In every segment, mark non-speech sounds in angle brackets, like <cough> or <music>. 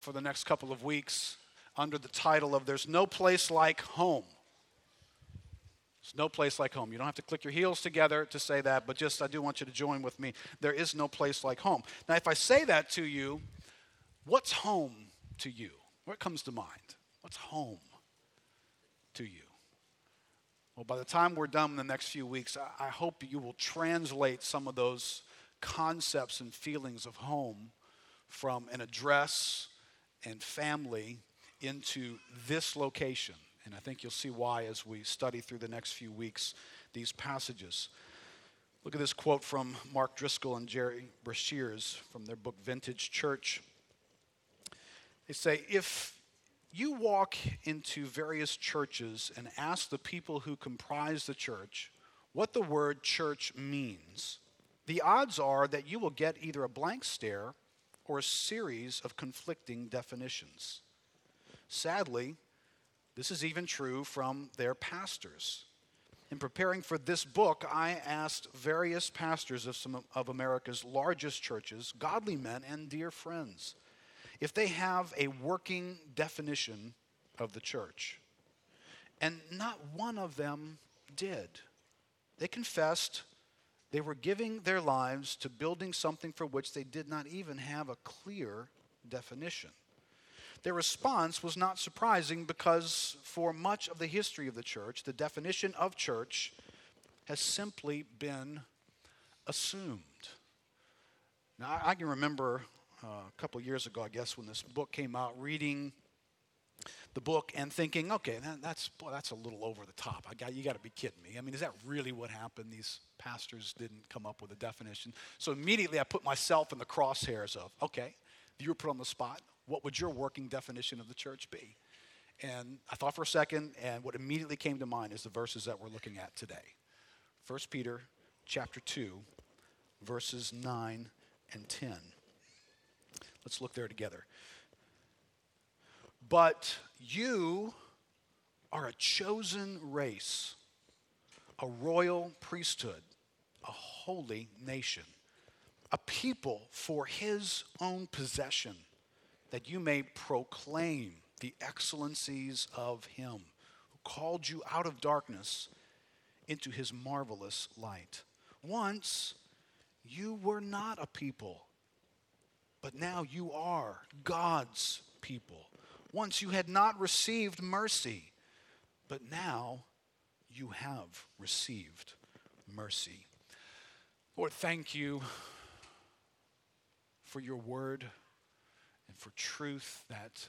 for the next couple of weeks under the title of There's No Place Like Home. There's no place like home. You don't have to click your heels together to say that, but just I do want you to join with me. There is no place like home. Now, if I say that to you, what's home to you? What comes to mind? What's home to you? Well, by the time we're done in the next few weeks, I hope you will translate some of those concepts and feelings of home from an address and family into this location. And I think you'll see why as we study through the next few weeks these passages. Look at this quote from Mark Driscoll and Gerry Breshears from their book Vintage Church. They say, if you walk into various churches and ask the people who comprise the church what the word church means, the odds are that you will get either a blank stare or a series of conflicting definitions. Sadly, this is even true from their pastors. In preparing for this book, I asked various pastors of some of America's largest churches, godly men and dear friends, if they have a working definition of the church. And not one of them did. They confessed they were giving their lives to building something for which they did not even have a clear definition. Their response was not surprising because for much of the history of the church, the definition of church has simply been assumed. Now, I can remember uh, a couple years ago, I guess, when this book came out, reading the book and thinking, okay, that, that's boy, that's a little over the top. I got you got to be kidding me. I mean, is that really what happened? These pastors didn't come up with a definition. So immediately I put myself in the crosshairs of, okay, you were put on the spot. What would your working definition of the church be? And I thought for a second, and what immediately came to mind is the verses that we're looking at today. 1 Peter chapter 2, verses 9 and 10. Let's look there together. But you are a chosen race, a royal priesthood, a holy nation, a people for his own possession, that you may proclaim the excellencies of him who called you out of darkness into his marvelous light. Once you were not a people, but now you are God's people. Once you had not received mercy, but now you have received mercy. Lord, thank you for your word and for truth that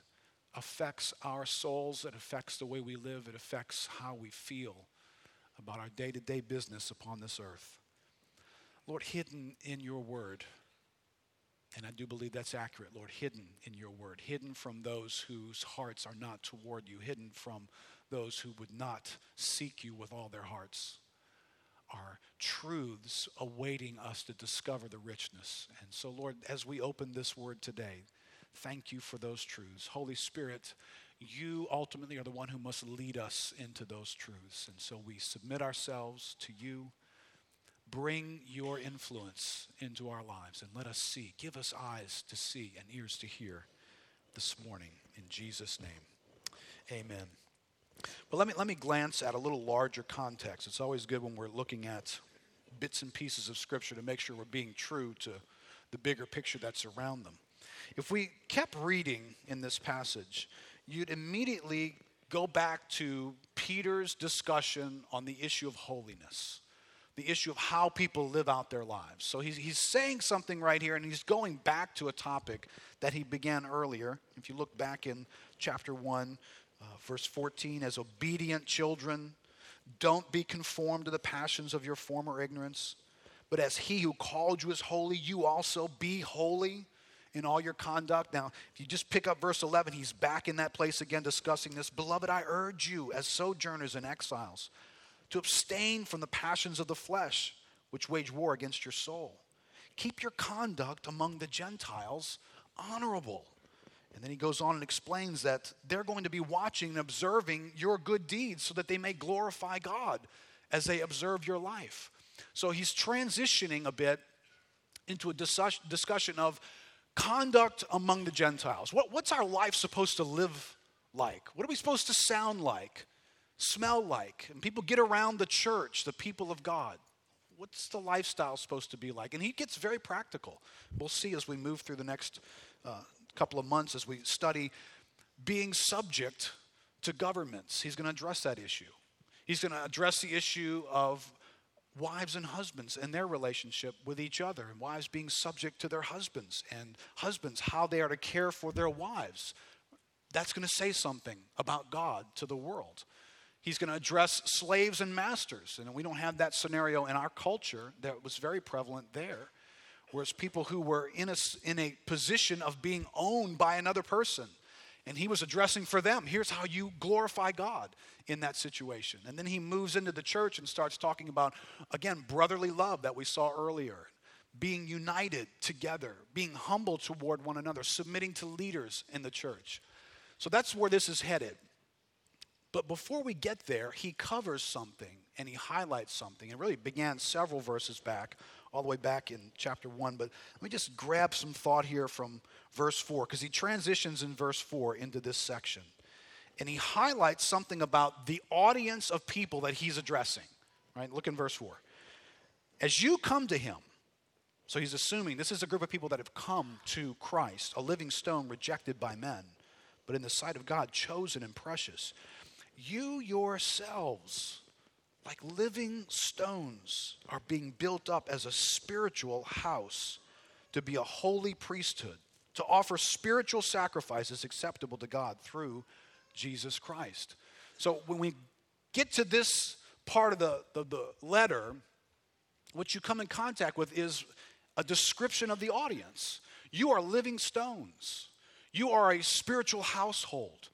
affects our souls, that affects the way we live, it affects how we feel about our day to day business upon this earth. Lord, hidden in your word and I do believe that's accurate, Lord, hidden in your word, hidden from those whose hearts are not toward you, hidden from those who would not seek you with all their hearts, are truths awaiting us to discover the richness. And so, Lord, as we open this word today, thank you for those truths. Holy Spirit, you ultimately are the one who must lead us into those truths. And so we submit ourselves to you Bring your influence into our lives and let us see. Give us eyes to see and ears to hear this morning. In Jesus' name, amen. Well, let me, let me glance at a little larger context. It's always good when we're looking at bits and pieces of Scripture to make sure we're being true to the bigger picture that's around them. If we kept reading in this passage, you'd immediately go back to Peter's discussion on the issue of holiness the issue of how people live out their lives. So he's, he's saying something right here, and he's going back to a topic that he began earlier. If you look back in chapter 1, uh, verse 14, as obedient children, don't be conformed to the passions of your former ignorance, but as he who called you is holy, you also be holy in all your conduct. Now, if you just pick up verse 11, he's back in that place again discussing this. Beloved, I urge you, as sojourners and exiles, to abstain from the passions of the flesh, which wage war against your soul. Keep your conduct among the Gentiles honorable. And then he goes on and explains that they're going to be watching and observing your good deeds so that they may glorify God as they observe your life. So he's transitioning a bit into a discussion of conduct among the Gentiles. What, what's our life supposed to live like? What are we supposed to sound like, smell like? And people get around the church, the people of God. What's the lifestyle supposed to be like? And he gets very practical. We'll see as we move through the next uh, couple of months as we study being subject to governments. He's going to address that issue. He's going to address the issue of wives and husbands and their relationship with each other, and wives being subject to their husbands, and husbands how they are to care for their wives. That's going to say something about God to the world. He's going to address slaves and masters, and we don't have that scenario in our culture that was very prevalent there. Whereas people who were in a, in a position of being owned by another person and he was addressing for them here's how you glorify God in that situation. And then he moves into the church and starts talking about, again, brotherly love that we saw earlier, being united together, being humble toward one another, submitting to leaders in the church. So that's where this is headed. But before we get there, he covers something and he highlights something. It really began several verses back, all the way back in chapter 1. But let me just grab some thought here from verse 4, because he transitions in verse 4 into this section. And he highlights something about the audience of people that he's addressing. Right? Look in verse 4. As you come to him, so he's assuming this is a group of people that have come to Christ, a living stone rejected by men, but in the sight of God, chosen and precious. You yourselves, like living stones, are being built up as a spiritual house to be a holy priesthood to offer spiritual sacrifices acceptable to God through Jesus Christ. So when we get to this part of the, the, the letter, what you come in contact with is a description of the audience. You are living stones. You are a spiritual household.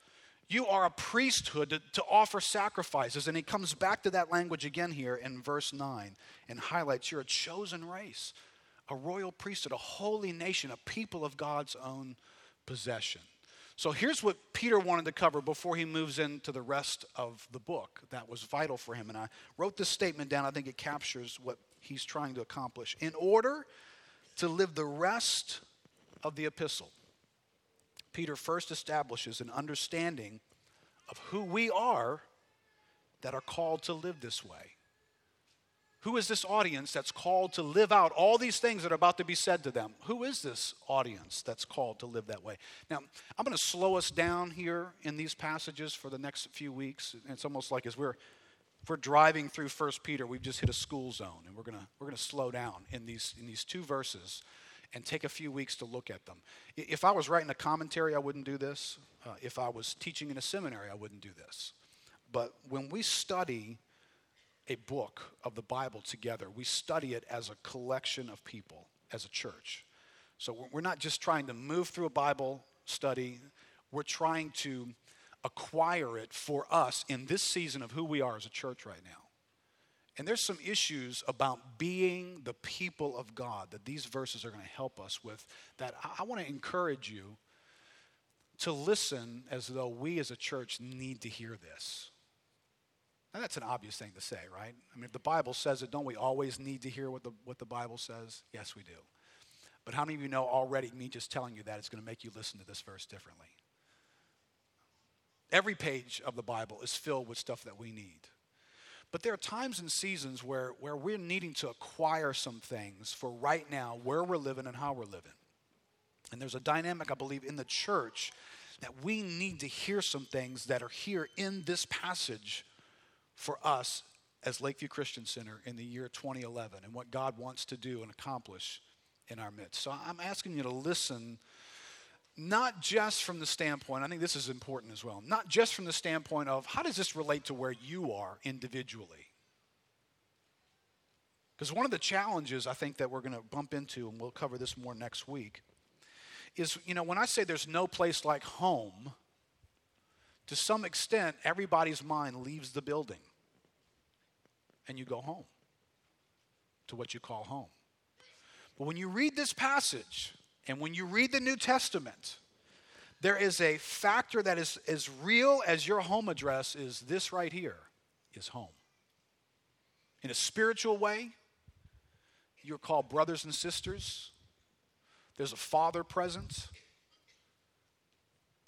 You are a priesthood to, to, offer sacrifices. And he comes back to that language again here in verse 9 and highlights you're a chosen race, a royal priesthood, a holy nation, a people of God's own possession. So here's what Peter wanted to cover before he moves into the rest of the book. That was vital for him. And I wrote this statement down. I think it captures what he's trying to accomplish. In order to live the rest of the epistle, Peter first establishes an understanding of who we are that are called to live this way. Who is this audience that's called to live out all these things that are about to be said to them? Who is this audience that's called to live that way? Now, I'm going to slow us down here in these passages for the next few weeks. It's almost like as we're if we're driving through First Peter, we've just hit a school zone, and we're going to we're going to slow down in these in these two verses and take a few weeks to look at them. If I was writing a commentary, I wouldn't do this. Uh, if I was teaching in a seminary, I wouldn't do this. But when we study a book of the Bible together. We study it as a collection of people, as a church. So we're not just trying to move through a Bible study, we're trying to acquire it for us in this season of who we are as a church right now. And there's some issues about being the people of God that these verses are going to help us with that I, want to encourage you to listen as though we as a church need to hear this. And that's an obvious thing to say, right? I mean, if the Bible says it, don't we always need to hear what the, what the Bible says? Yes, we do. But how many of you know already, me just telling you that is going to make you listen to this verse differently? Every page of the Bible is filled with stuff that we need. But there are times and seasons where, where we're needing to acquire some things for right now, where we're living and how we're living. And there's a dynamic, I believe, in the church that we need to hear some things that are here in this passage for us as Lakeview Christian Center in the year 2011 and what God wants to do and accomplish in our midst. So I'm asking you to listen, not just from the standpoint, I think this is important as well, not just from the standpoint of how does this relate to where you are individually? Because one of the challenges I think that we're going to bump into, and we'll cover this more next week, is, you know, when I say there's no place like home, to some extent, everybody's mind leaves the building and you go home to what you call home. But when you read this passage and when you read the New Testament, there is a factor that is as real as your home address is this right here is home. In a spiritual way, you're called brothers and sisters. There's a father present.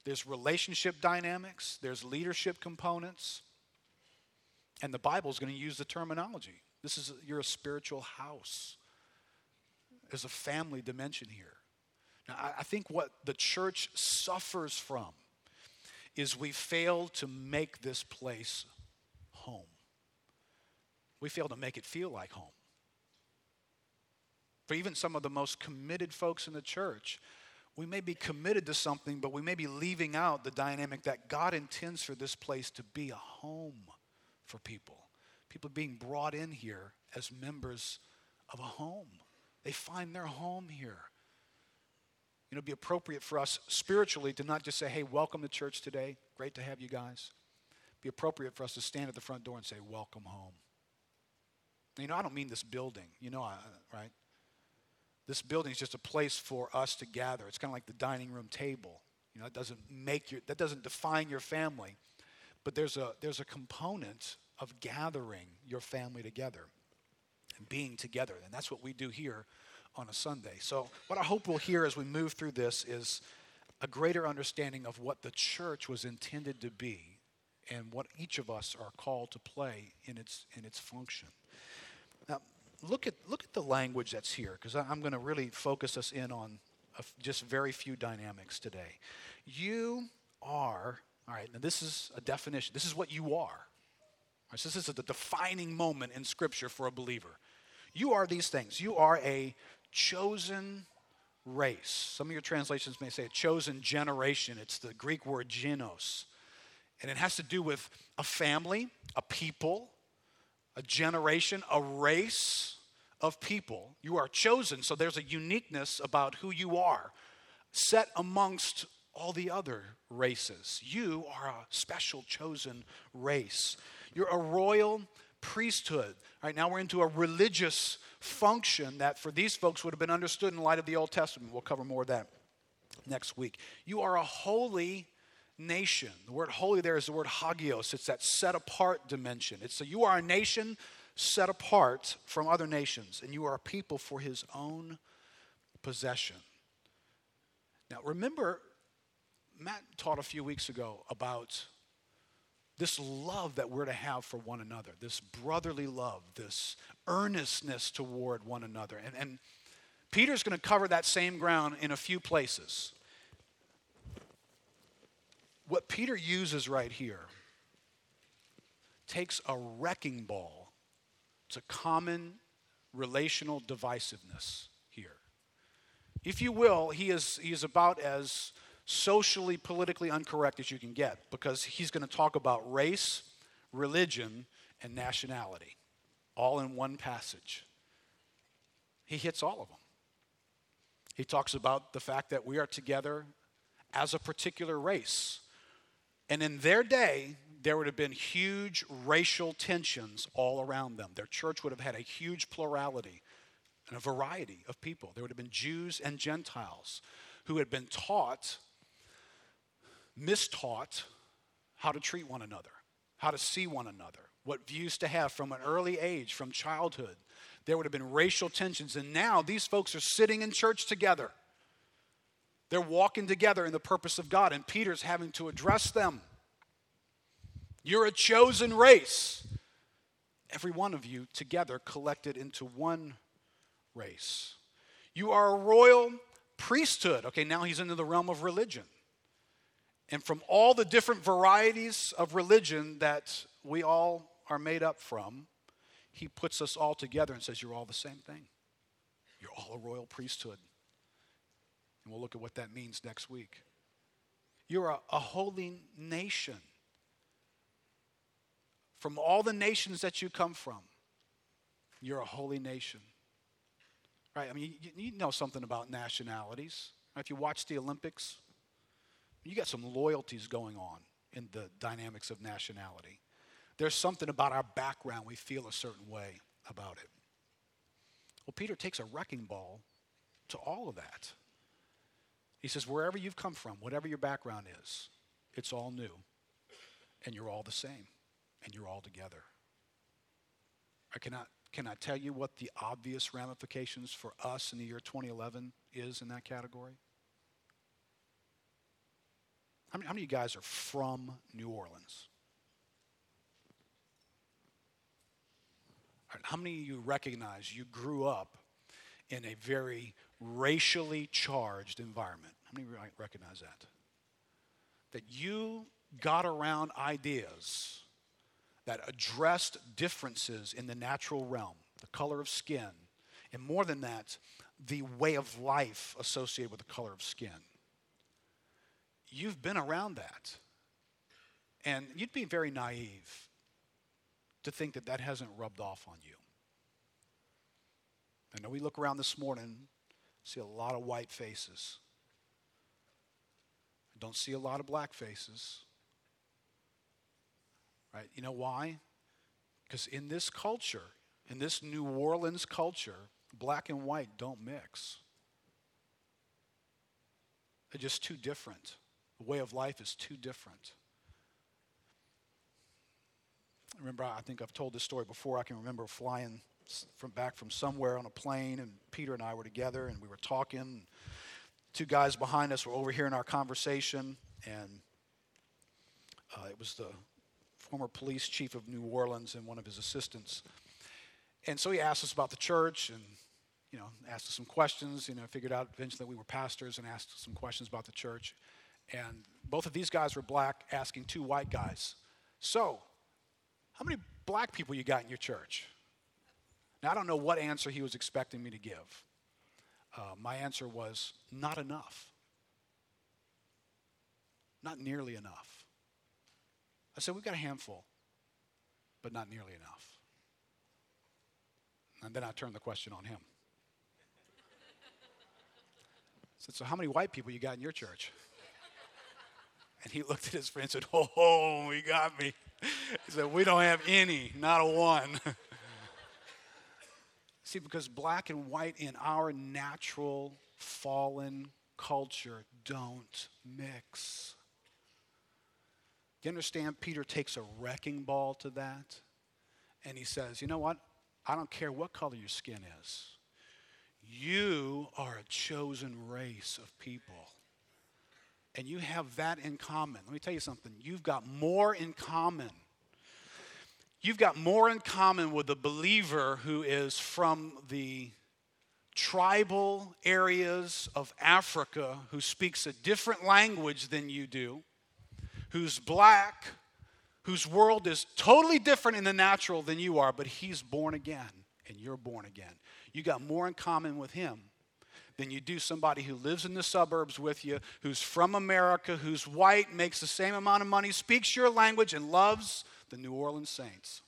There's relationship dynamics, there's leadership components. And the Bible is going to use the terminology. This is you're a spiritual house. There's a family dimension here. Now, I, I think what the church suffers from is we fail to make this place home. We fail to make it feel like home. For even some of the most committed folks in the church, we may be committed to something, but we may be leaving out the dynamic that God intends for this place to be a home for people. People being brought in here as members of a home. They find their home here. You know, be appropriate for us spiritually to not just say, hey, welcome to church today. Great to have you guys. Be appropriate for us to stand at the front door and say, welcome home. You know, I don't mean this building, you know, right? This building is just a place for us to gather. It's kind of like the dining room table. You know, it doesn't make your, that doesn't define your family, but there's a, there's a component of gathering your family together and being together. And that's what we do here on a Sunday. So, what I hope we'll hear as we move through this is a greater understanding of what the church was intended to be and what each of us are called to play in its, in its function. Now, look at, look at the language that's here, because I'm going to really focus us in on just very few dynamics today. You are, all right, now this is a definition. This is what you are. So this is the defining moment in Scripture for a believer. You are these things. You are a chosen race. Some of your translations may say a chosen generation. It's the Greek word genos. And it has to do with a family, a people, a generation, a race of people. You are chosen, so there's a uniqueness about who you are, set amongst all the other races. You are a special, chosen race. You're a royal priesthood. Right now we're into a religious function that for these folks would have been understood in light of the Old Testament. We'll cover more of that next week. You are a holy nation. The word holy there is the word hagios. It's that set apart dimension. It's so you are a nation set apart from other nations, and you are a people for his own possession. Now remember, Matt taught a few weeks ago about this love that we're to have for one another, this brotherly love, this earnestness toward one another. And, and Peter's going to cover that same ground in a few places. What Peter uses right here takes a wrecking ball to common relational divisiveness here. If you will, he is, he is about as socially, politically uncorrect as you can get because he's going to talk about race, religion, and nationality all in one passage. He hits all of them. He talks about the fact that we are together as a particular race. And in their day, there would have been huge racial tensions all around them. Their church would have had a huge plurality and a variety of people. There would have been Jews and Gentiles who had been taught mistaught how to treat one another, how to see one another, what views to have from an early age, from childhood. There would have been racial tensions, and now these folks are sitting in church together. They're walking together in the purpose of God, and Peter's having to address them. You're a chosen race. Every one of you together collected into one race. You are a royal priesthood. Okay, now he's into the realm of religion. And from all the different varieties of religion that we all are made up from, he puts us all together and says, You're all the same thing. You're all a royal priesthood. And we'll look at what that means next week. You're a, a holy nation. From all the nations that you come from, you're a holy nation. Right? I mean, you, you know something about nationalities. If you watch the Olympics, you got some loyalties going on in the dynamics of nationality. There's something about our background, we feel a certain way about it. Well, Peter takes a wrecking ball to all of that. He says, wherever you've come from, whatever your background is, it's all new. And you're all the same. And you're all together. I cannot, can I tell you what the obvious ramifications for us in the year 2011 is in that category? How many, how many of you guys are from New Orleans? How many of you recognize you grew up in a very racially charged environment? How many of you recognize that? That you got around ideas that addressed differences in the natural realm, the color of skin, and more than that, the way of life associated with the color of skin. You've been around that. And you'd be very naive to think that that hasn't rubbed off on you. I know we look around this morning, see a lot of white faces. I don't see a lot of black faces. Right? You know why? Because in this culture, in this New Orleans culture, black and white don't mix. They're just too different. The way of life is too different. remember, I think I've told this story before. I can remember flying from back from somewhere on a plane, and Peter and I were together, and we were talking. Two guys behind us were overhearing our conversation, and uh, it was the former police chief of New Orleans and one of his assistants. And so he asked us about the church and, you know, asked us some questions. You know, figured out eventually that we were pastors and asked some questions about the church. And both of these guys were black, asking two white guys, So, how many black people you got in your church? Now, I don't know what answer he was expecting me to give. Uh, my answer was, Not enough. Not nearly enough. I said, We've got a handful, but not nearly enough. And then I turned the question on him. <laughs> I said, So, how many white people you got in your church? And he looked at his friend and said, Oh, he got me. He said, We don't have any, not a one. <laughs> See, because black and white in our natural fallen culture don't mix. You understand? Peter takes a wrecking ball to that and he says, You know what? I don't care what color your skin is. You are a chosen race of people. And you have that in common. Let me tell you something. You've got more in common You've got more in common with a believer who is from the tribal areas of Africa, who speaks a different language than you do, who's black, whose world is totally different in the natural than you are, but he's born again and you're born again. You got more in common with him than you do somebody who lives in the suburbs with you, who's from America, who's white, makes the same amount of money, speaks your language, and loves the New Orleans Saints.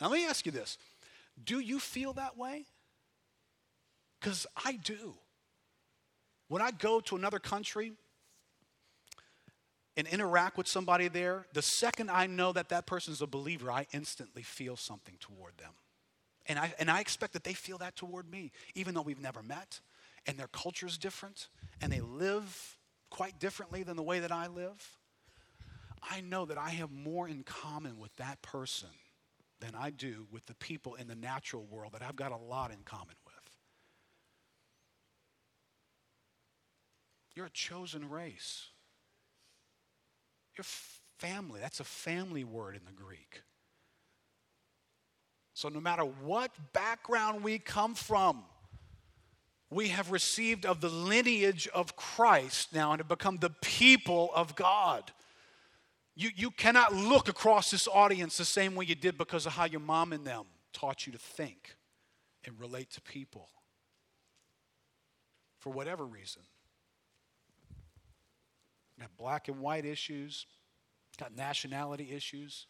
now, let me ask you this Do you feel that way? Because I do. When I go to another country and interact with somebody there, the second I know that that person is a believer, I instantly feel something toward them. And I, and I expect that they feel that toward me, even though we've never met and their culture is different and they live quite differently than the way that I live. I know that I have more in common with that person than I do with the people in the natural world that I've got a lot in common with. You're a chosen race. You're family. That's a family word in the Greek. So, no matter what background we come from, we have received of the lineage of Christ now and have become the people of God. You, you cannot look across this audience the same way you did because of how your mom and them taught you to think and relate to people. For whatever reason. Got black and white issues, got nationality issues.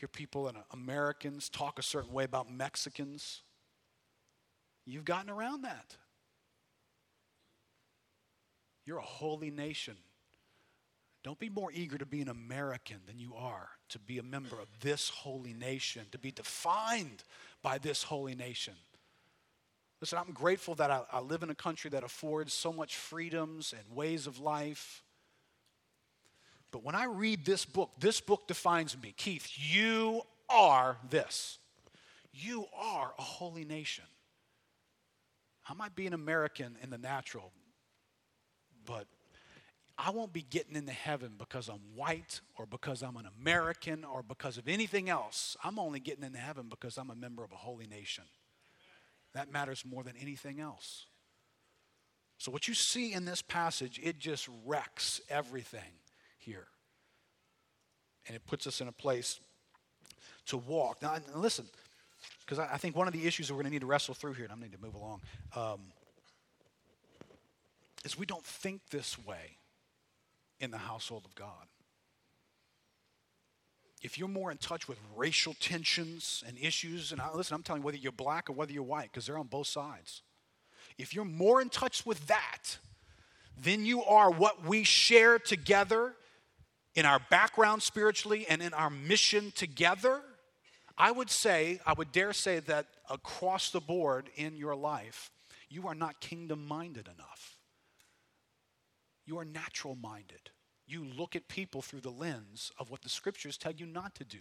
Hear people and Americans talk a certain way about Mexicans. You've gotten around that. You're a holy nation don't be more eager to be an American than you are to be a member of this holy nation, to be defined by this holy nation. Listen, I'm grateful that I, I, live in a country that affords so much freedoms and ways of life. But when I read this book, this book defines me. Keith, you are this. You are a holy nation. I might be an American in the natural, but I won't be getting into heaven because I'm white or because I'm an American or because of anything else. I'm only getting into heaven because I'm a member of a holy nation. That matters more than anything else. So, what you see in this passage, it just wrecks everything here. And it puts us in a place to walk. Now, listen, because I, think one of the issues we're going to need to wrestle through here, and I need to move along, um, is we don't think this way in the household of God. If you're more in touch with racial tensions and issues, and I, listen, I'm telling you, whether you're black or whether you're white, because they're on both sides. If you're more in touch with that than you are what we share together in our background spiritually and in our mission together, I would say, I would dare say that across the board in your life, you are not kingdom minded enough. You are natural minded. You look at people through the lens of what the scriptures tell you not to do.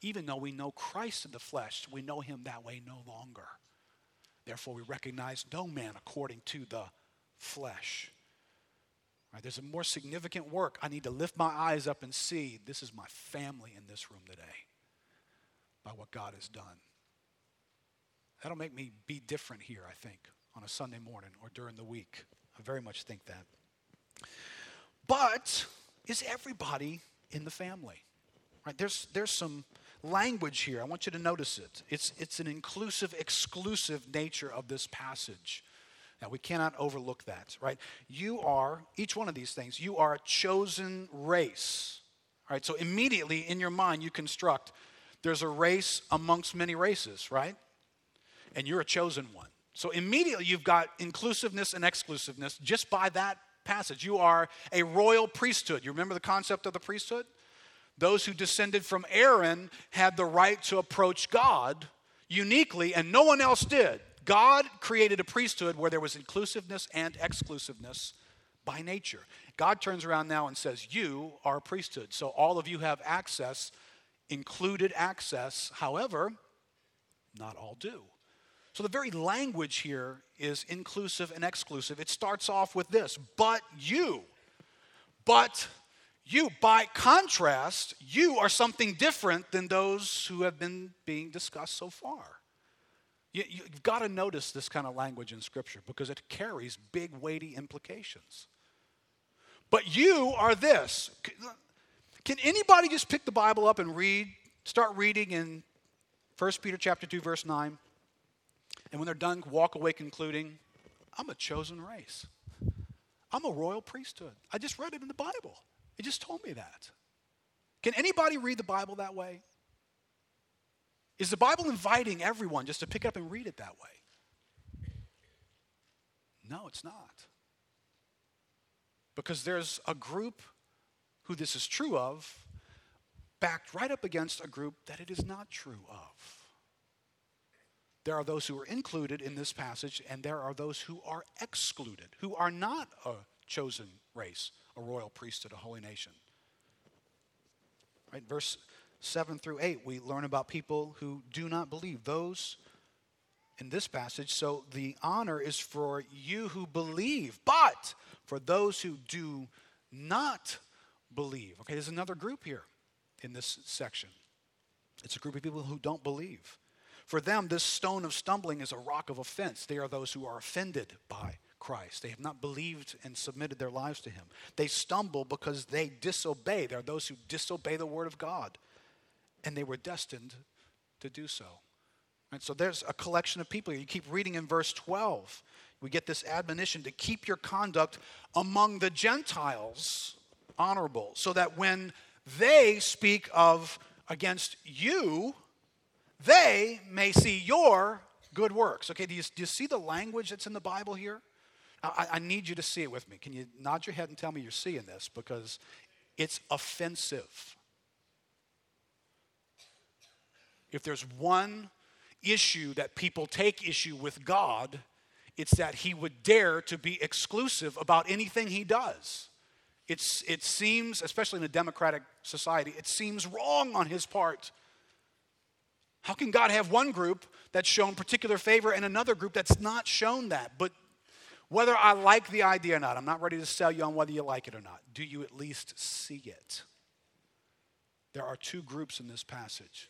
Even though we know Christ in the flesh, we know him that way no longer. Therefore, we recognize no man according to the flesh. Right, there's a more significant work. I need to lift my eyes up and see this is my family in this room today by what God has done. That'll make me be different here, I think, on a Sunday morning or during the week. I very much think that. But is everybody in the family? Right? There's, there's some language here. I want you to notice it. It's, it's an inclusive, exclusive nature of this passage. Now, we cannot overlook that, right? You are, each one of these things, you are a chosen race. Right? So immediately in your mind, you construct there's a race amongst many races, right? And you're a chosen one. So immediately you've got inclusiveness and exclusiveness just by that passage. You are a royal priesthood. You remember the concept of the priesthood? Those who descended from Aaron had the right to approach God uniquely, and no one else did. God created a priesthood where there was inclusiveness and exclusiveness by nature. God turns around now and says, You are a priesthood, so all of you have access, included access. However, not all do. So the very language here is inclusive and exclusive. It starts off with this, but you. But you, by contrast, you are something different than those who have been being discussed so far. You, have got to notice this kind of language in Scripture because it carries big, weighty implications. But you are this. Can anybody just pick the Bible up and read, start reading in 1 Peter chapter 2, verse 9? And when they're done, walk away concluding, I'm a chosen race. I'm a royal priesthood. I just read it in the Bible. It just told me that. Can anybody read the Bible that way? Is the Bible inviting everyone just to pick it up and read it that way? No, it's not. Because there's a group who this is true of, backed right up against a group that it is not true of. There are those who are included in this passage, and there are those who are excluded, who are not a chosen race, a royal priesthood, a holy nation. Right, verse 7 through 8, we learn about people who do not believe. Those in this passage, so the honor is for you who believe, but for those who do not believe. Okay, there's another group here in this section. It's a group of people who don't believe. For them, this stone of stumbling is a rock of offense. They are those who are offended by Christ. They have not believed and submitted their lives to Him. They stumble because they disobey. They're those who disobey the Word of God, and they were destined to do so. And so there's a collection of people. You keep reading in verse 12. We get this admonition to keep your conduct among the Gentiles honorable, so that when they speak of against you, they may see your good works. Okay, do you, do you see the language that's in the Bible here? I, I need you to see it with me. Can you nod your head and tell me you're seeing this? Because it's offensive. If there's one issue that people take issue with God, it's that he would dare to be exclusive about anything he does. It's, it seems, especially in a democratic society, it seems wrong on his part How can God have one group that's shown particular favor and another group that's not shown that? But whether I like the idea or not, I'm not ready to sell you on whether you like it or not. Do you at least see it? There are two groups in this passage.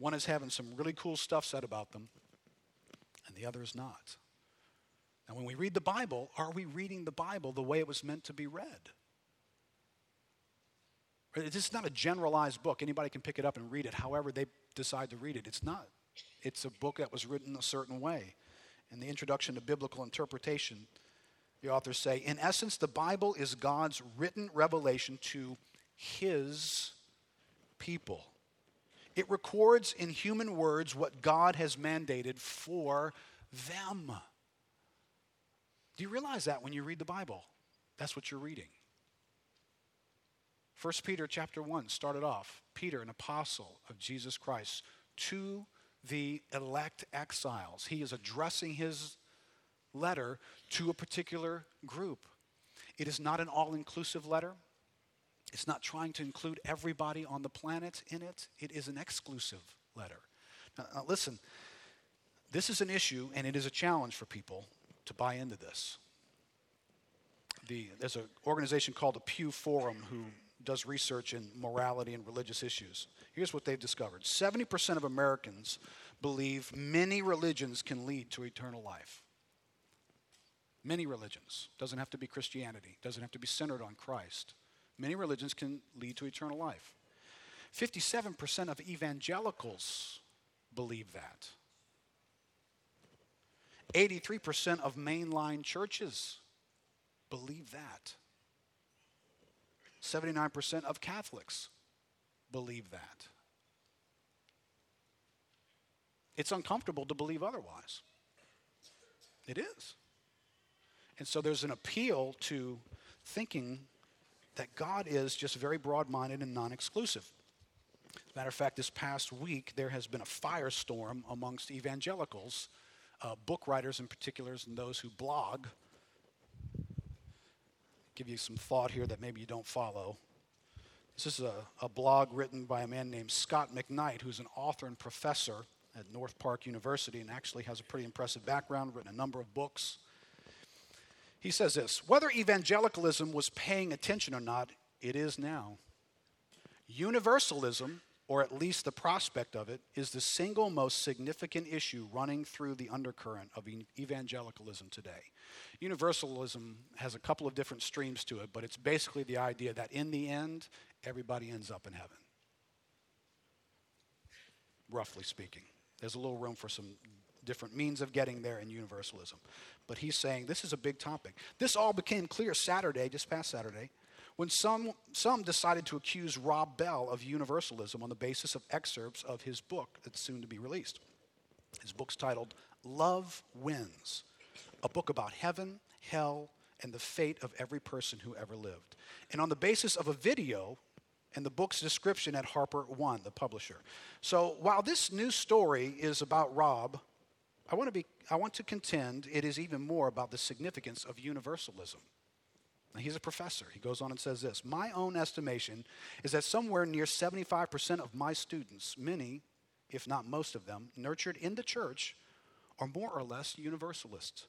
One is having some really cool stuff said about them, and the other is not. And when we read the Bible, are we reading the Bible the way it was meant to be read? It's just not a generalized book. Anybody can pick it up and read it however they decide to read it. It's not. It's a book that was written a certain way. In the introduction to biblical interpretation, the authors say, in essence, the Bible is God's written revelation to his people. It records in human words what God has mandated for them. Do you realize that when you read the Bible? That's what you're reading. 1 Peter chapter 1 started off Peter, an apostle of Jesus Christ, to the elect exiles. He is addressing his letter to a particular group. It is not an all inclusive letter. It's not trying to include everybody on the planet in it. It is an exclusive letter. Now, now listen, this is an issue and it is a challenge for people to buy into this. The, there's an organization called the Pew Forum who does research in morality and religious issues. Here's what they've discovered 70% of Americans believe many religions can lead to eternal life. Many religions. Doesn't have to be Christianity, doesn't have to be centered on Christ. Many religions can lead to eternal life. 57% of evangelicals believe that. 83% of mainline churches believe that. 79% of Catholics believe that. It's uncomfortable to believe otherwise. It is. And so there's an appeal to thinking that God is just very broad minded and non exclusive. Matter of fact, this past week there has been a firestorm amongst evangelicals, uh, book writers in particular, and those who blog give you some thought here that maybe you don't follow. This is a, a blog written by a man named Scot McKnight, who's an author and professor at North Park University and actually has a pretty impressive background, written a number of books. He says this Whether evangelicalism was paying attention or not, it is now. Universalism or at least the prospect of it, is the single most significant issue running through the undercurrent of evangelicalism today. Universalism has a couple of different streams to it, but it's basically the idea that in the end, everybody ends up in heaven. Roughly speaking. There's a little room for some different means of getting there in universalism. But he's saying this is a big topic. This all became clear Saturday, just past Saturday, when some, some decided to accuse Rob Bell of universalism on the basis of excerpts of his book that's soon to be released. His book's titled Love Wins, a book about heaven, hell, and the fate of every person who ever lived. And on the basis of a video and the book's description at HarperOne, the publisher. So while this new story is about Rob, I want to, be, I want to contend it is even more about the significance of universalism. Now, he's a professor. He goes on and says this My own estimation is that somewhere near 75% of my students, many, if not most of them, nurtured in the church, are more or less universalists.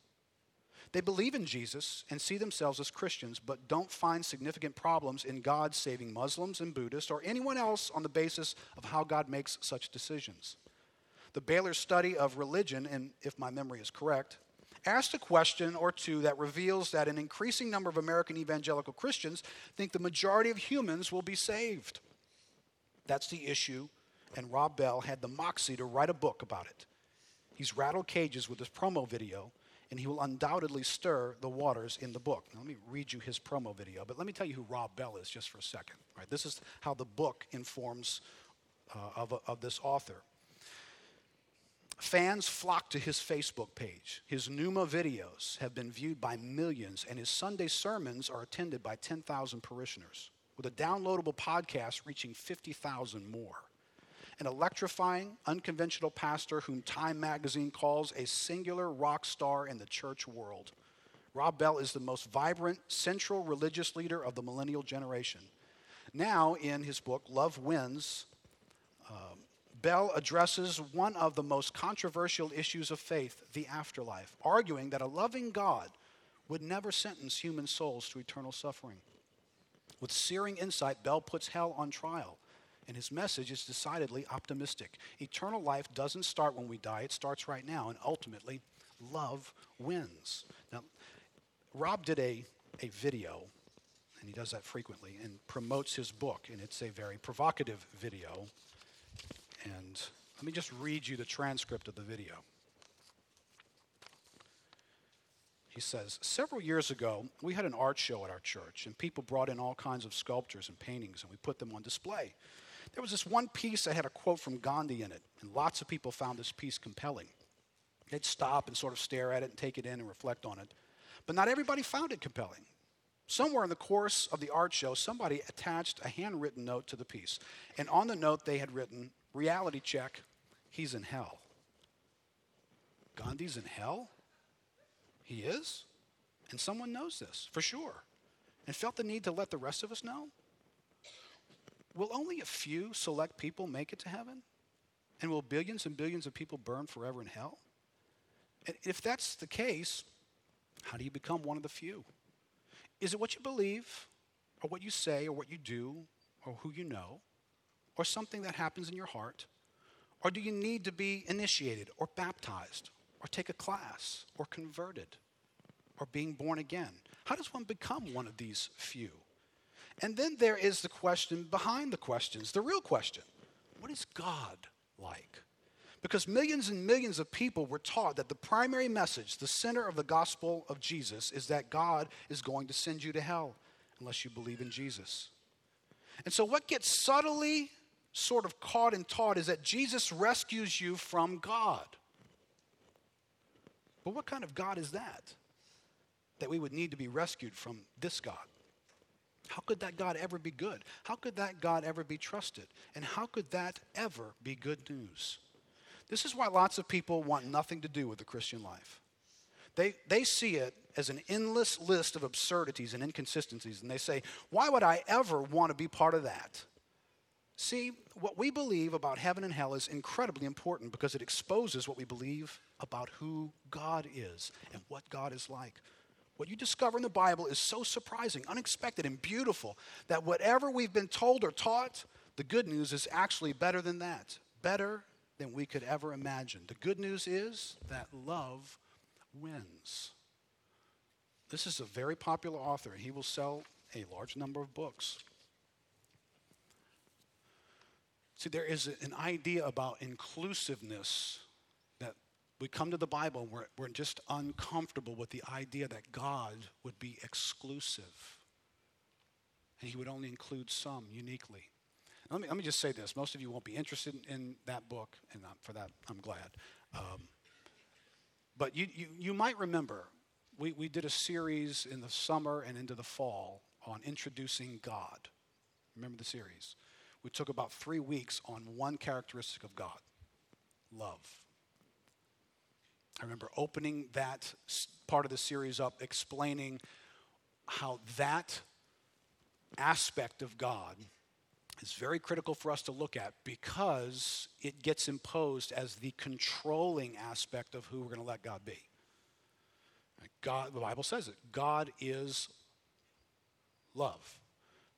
They believe in Jesus and see themselves as Christians, but don't find significant problems in God saving Muslims and Buddhists or anyone else on the basis of how God makes such decisions. The Baylor study of religion, and if my memory is correct, asked a question or two that reveals that an increasing number of American evangelical Christians think the majority of humans will be saved. That's the issue, and Rob Bell had the moxie to write a book about it. He's rattled cages with his promo video, and he will undoubtedly stir the waters in the book. Now, let me read you his promo video, but let me tell you who Rob Bell is just for a second. Right, this is how the book informs uh, of, of this author. Fans flock to his Facebook page. His Nooma videos have been viewed by millions, and his Sunday sermons are attended by 10,000 parishioners, with a downloadable podcast reaching 50,000 more. An electrifying, unconventional pastor whom Time magazine calls a singular rock star in the church world. Rob Bell is the most vibrant, central religious leader of the millennial generation. Now, in his book, Love Wins, um, Bell addresses one of the most controversial issues of faith, the afterlife, arguing that a loving God would never sentence human souls to eternal suffering. With searing insight, Bell puts hell on trial, and his message is decidedly optimistic. Eternal life doesn't start when we die, it starts right now, and ultimately, love wins. Now, Rob did a, a video, and he does that frequently, and promotes his book, and it's a very provocative video. And let me just read you the transcript of the video. He says, Several years ago, we had an art show at our church, and people brought in all kinds of sculptures and paintings, and we put them on display. There was this one piece that had a quote from Gandhi in it, and lots of people found this piece compelling. They'd stop and sort of stare at it and take it in and reflect on it. But not everybody found it compelling. Somewhere in the course of the art show, somebody attached a handwritten note to the piece. And on the note, they had written, Reality check, he's in hell. Gandhi's in hell? He is? And someone knows this, for sure, and felt the need to let the rest of us know? Will only a few select people make it to heaven? And will billions and billions of people burn forever in hell? And if that's the case, how do you become one of the few? Is it what you believe, or what you say, or what you do, or who you know, or something that happens in your heart? Or do you need to be initiated, or baptized, or take a class, or converted, or being born again? How does one become one of these few? And then there is the question behind the questions, the real question what is God like? Because millions and millions of people were taught that the primary message, the center of the gospel of Jesus, is that God is going to send you to hell unless you believe in Jesus. And so, what gets subtly sort of caught and taught is that Jesus rescues you from God. But what kind of God is that? That we would need to be rescued from this God. How could that God ever be good? How could that God ever be trusted? And how could that ever be good news? This is why lots of people want nothing to do with the Christian life. They, they see it as an endless list of absurdities and inconsistencies, and they say, Why would I ever want to be part of that? See, what we believe about heaven and hell is incredibly important because it exposes what we believe about who God is and what God is like. What you discover in the Bible is so surprising, unexpected, and beautiful that whatever we've been told or taught, the good news is actually better than that. Better than we could ever imagine. The good news is that love wins. This is a very popular author. and He will sell a large number of books. See, there is an idea about inclusiveness that we come to the Bible and we're, we're just uncomfortable with the idea that God would be exclusive and he would only include some uniquely. Let me, let me just say this. Most of you won't be interested in, in that book, and for that, I'm glad. Um, but you, you, you might remember, we, we did a series in the summer and into the fall on introducing God. Remember the series? We took about three weeks on one characteristic of God love. I remember opening that part of the series up, explaining how that aspect of God is very critical for us to look at because it gets imposed as the controlling aspect of who we're going to let God be. God, the Bible says it. God is love.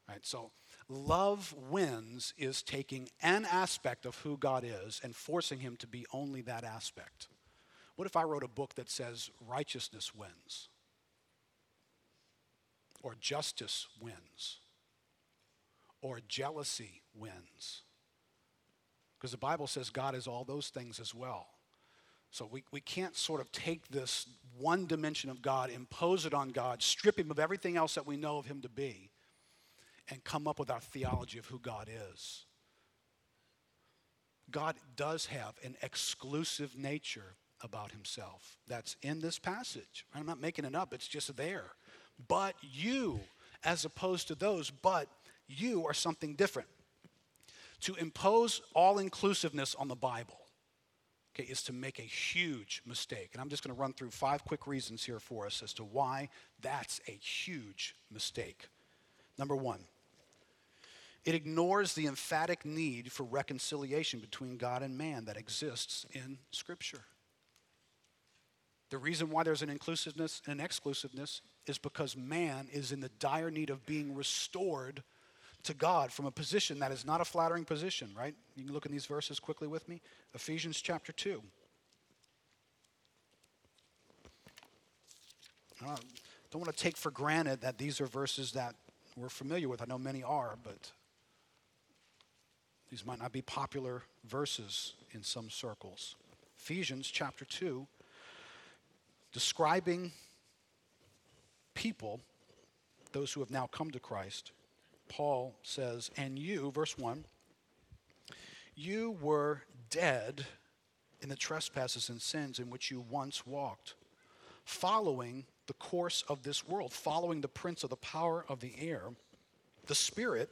Right? So love wins is taking an aspect of who God is and forcing him to be only that aspect. What if I wrote a book that says righteousness wins? Or justice wins? or jealousy wins. Because the Bible says God is all those things as well. So we, we can't sort of take this one dimension of God, impose it on God, strip him of everything else that we know of him to be, and come up with our theology of who God is. God does have an exclusive nature about himself. That's in this passage. I'm not making it up, it's just there. But you, as opposed to those, but you are something different. To impose all inclusiveness on the Bible okay, is to make a huge mistake. And I'm just going to run through five quick reasons here for us as to why that's a huge mistake. Number one, It ignores the emphatic need for reconciliation between God and man that exists in Scripture. The reason why there's an inclusiveness and an exclusiveness is because man is in the dire need of being restored to God from a position that is not a flattering position, right? You can look in these verses quickly with me. Ephesians chapter 2. I don't want to take for granted that these are verses that we're familiar with. I know many are, but these might not be popular verses in some circles. Ephesians chapter 2, describing people, those who have now come to Christ, Paul says, And you, verse 1, you were dead in the trespasses and sins in which you once walked, following the course of this world, following the prince of the power of the air, the spirit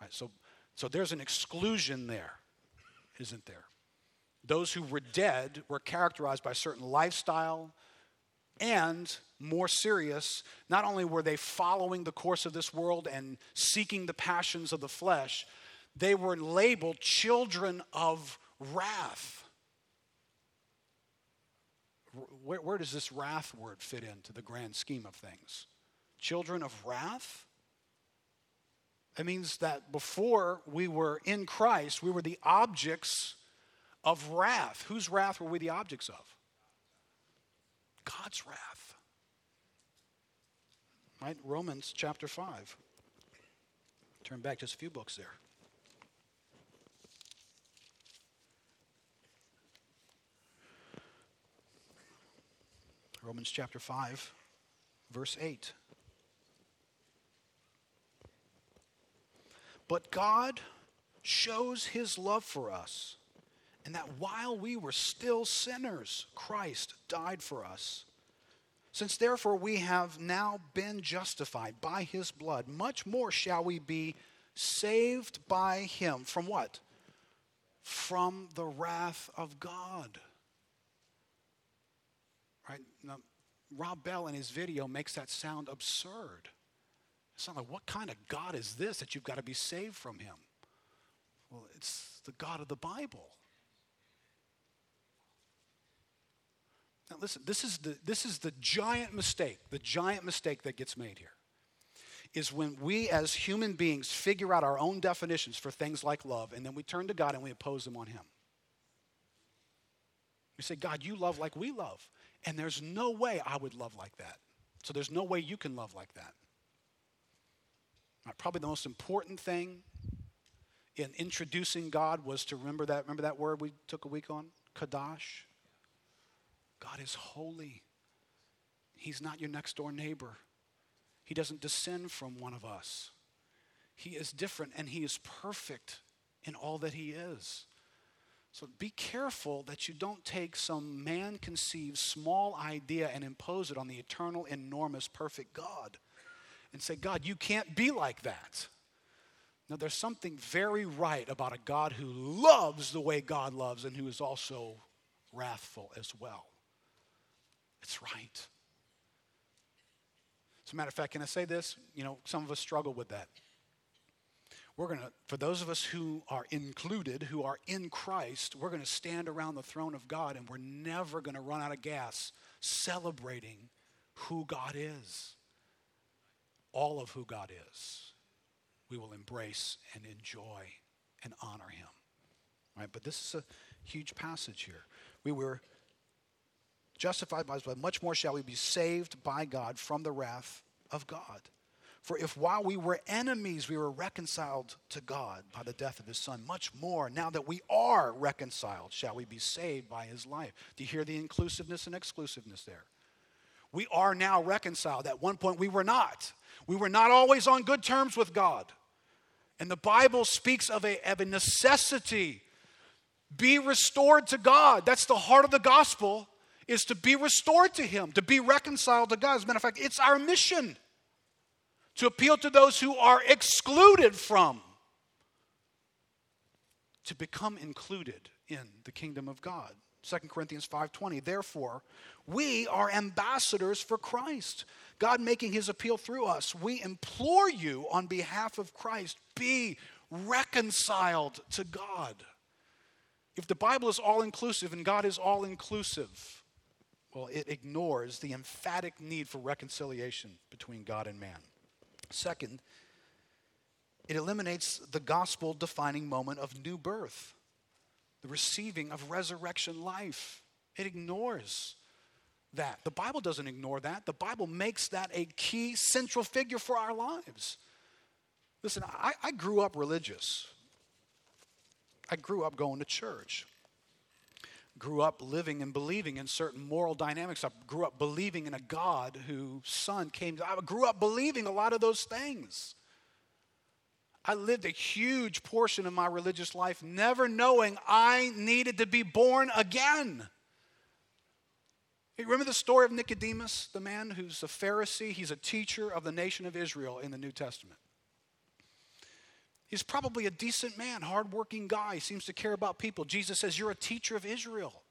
Right? So, so there's an exclusion there, isn't there? Those who were dead were characterized by certain lifestyle and more serious, not only were they following the course of this world and seeking the passions of the flesh, they were labeled children of wrath. Where, where, does this wrath word fit into the grand scheme of things? Children of wrath? It means that before we were in Christ, we were the objects of wrath. Whose wrath were we the objects of? God's wrath. Right? Romans chapter 5. Turn back just a few books there. Romans chapter 5, verse 8. But God shows his love for us, and that while we were still sinners, Christ died for us. Since therefore we have now been justified by his blood, much more shall we be saved by him. From what? From the wrath of God. Right? Now, Rob Bell in his video makes that sound absurd. It's not like, what kind of God is this that you've got to be saved from him? Well, it's the God of the Bible. Now, listen, this is, the, this is the giant mistake, the giant mistake that gets made here. Is when we as human beings figure out our own definitions for things like love, and then we turn to God and we impose them on Him. We say, God, you love like we love. And there's no way I would love like that. So there's no way you can love like that. Uh, probably the most important thing in introducing God was to remember that, remember that word we took a week on? Kadosh. God is holy. He's not your next door neighbor. He doesn't descend from one of us. He is different and he is perfect in all that he is. So be careful that you don't take some man conceived small idea and impose it on the eternal, enormous, perfect God and say, God, you can't be like that. Now, there's something very right about a God who loves the way God loves and who is also wrathful as well. It's right. As a matter of fact, can I say this? You know, some of us struggle with that. We're going to, for those of us who are included, who are in Christ, we're going to stand around the throne of God and we're never going to run out of gas celebrating who God is all of who God is, we will embrace and enjoy and honor him. Right? But this is a huge passage here. We were justified by his blood, much more shall we be saved by God from the wrath of God. For if while we were enemies, we were reconciled to God by the death of his son, much more now that we are reconciled, shall we be saved by his life. Do you hear the inclusiveness and exclusiveness there? We are now reconciled. At one point, we were not. We were not always on good terms with God. And the Bible speaks of a, of a necessity. Be restored to God. That's the heart of the gospel, is to be restored to Him, to be reconciled to God. As a matter of fact, it's our mission to appeal to those who are excluded from, to become included in the kingdom of God. 2 Corinthians 5:20 Therefore we are ambassadors for Christ God making his appeal through us. We implore you on behalf of Christ be reconciled to God. If the Bible is all inclusive and God is all inclusive well it ignores the emphatic need for reconciliation between God and man. Second it eliminates the gospel defining moment of new birth the receiving of resurrection life. It ignores that. The Bible doesn't ignore that. The Bible makes that a key central figure for our lives. Listen, I, I grew up religious. I grew up going to church. Grew up living and believing in certain moral dynamics. I grew up believing in a God whose son came. I grew up believing a lot of those things. I lived a huge portion of my religious life never knowing I needed to be born again. You remember the story of Nicodemus, the man who's a Pharisee? He's a teacher of the nation of Israel in the New Testament. He's probably a decent man, hardworking guy, he seems to care about people. Jesus says, You're a teacher of Israel.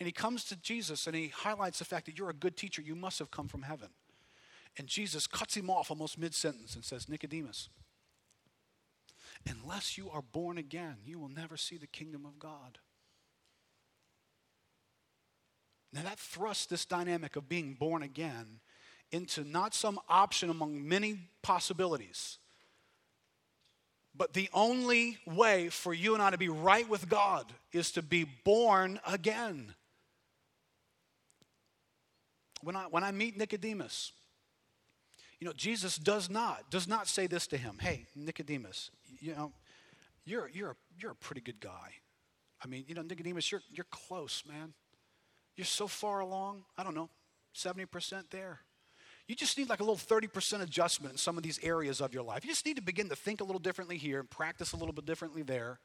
And he comes to Jesus and he highlights the fact that you're a good teacher. You must have come from heaven. And Jesus cuts him off almost mid sentence and says, Nicodemus, Unless you are born again, you will never see the kingdom of God. Now, that thrusts this dynamic of being born again into not some option among many possibilities, but the only way for you and I to be right with God is to be born again. When I, when I meet Nicodemus, you know, Jesus does not, does not say this to him. Hey, Nicodemus, you know, you're, you're, a, you're a pretty good guy. I mean, you know, Nicodemus, you're, you're close, man. You're so far along. I don't know, 70% there. You just need like a little 30% adjustment in some of these areas of your life. You just need to begin to think a little differently here and practice a little bit differently there.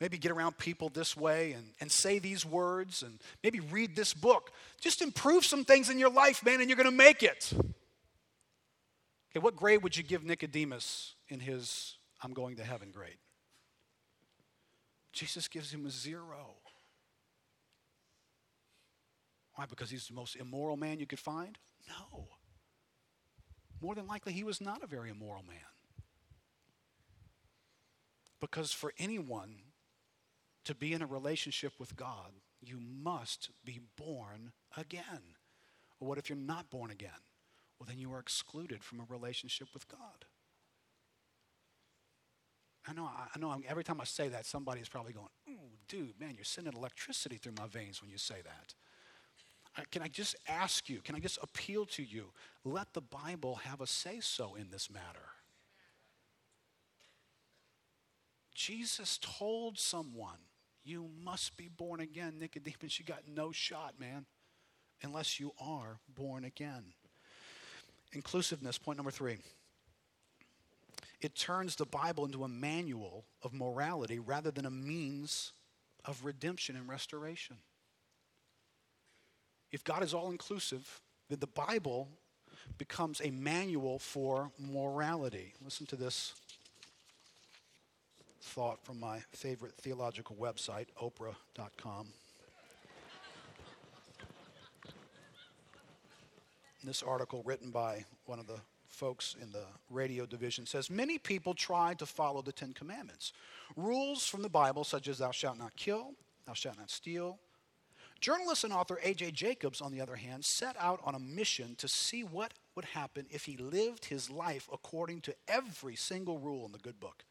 Maybe get around people this way and, and say these words and maybe read this book. Just improve some things in your life, man, and you're going to make it. Okay, what grade would you give Nicodemus in his I'm going to heaven grade? Jesus gives him a zero. Why? Because he's the most immoral man you could find? No. More than likely, he was not a very immoral man. Because for anyone to be in a relationship with God, you must be born again. Or what if you're not born again? well, then you are excluded from a relationship with God. I know, I know every time I say that, somebody is probably going, Ooh, dude, man, you're sending electricity through my veins when you say that. can I just ask you, can I just appeal to you? Let the Bible have a say so in this matter. Jesus told someone, You must be born again. Nicodemus, you got no shot, man, unless you are born again. Inclusiveness, point number three. It turns the Bible into a manual of morality rather than a means of redemption and restoration. If God is all inclusive, then the Bible becomes a manual for morality. Listen to this thought from my favorite theological website, Oprah.com. this article written by one of the folks in the radio division says many people try to follow the Ten Commandments. Rules from the Bible, such as thou shalt not kill, thou shalt not steal. Journalist and author A.J. Jacobs, on the other hand, set out on a mission to see what would happen if he lived his life according to every single rule in the good book.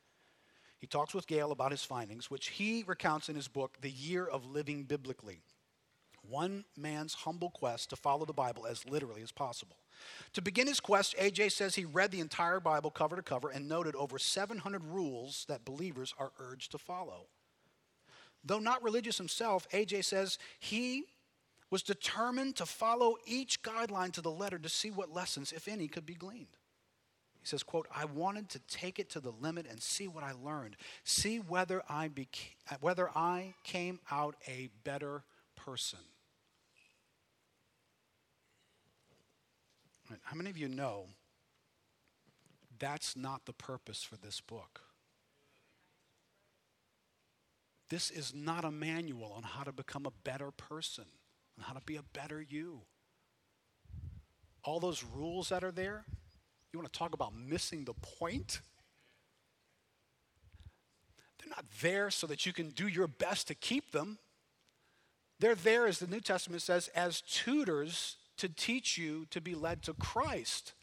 He talks with Gayle about his findings, which he recounts in his book, The Year of Living Biblically one man's humble quest to follow the Bible as literally as possible. To begin his quest, AJ says he read the entire Bible cover to cover and noted over 700 rules that believers are urged to follow. Though not religious himself, AJ says he was determined to follow each guideline to the letter to see what lessons, if any, could be gleaned. He says, quote, I wanted to take it to the limit and see what I learned. See whether I, beca- whether I came out a better person. How many of you know that's not the purpose for this book? This is not a manual on how to become a better person, on how to be a better you. All those rules that are there, you want to talk about missing the point? They're not there so that you can do your best to keep them. They're there, as the New Testament says, as tutors to teach you to be led to Christ,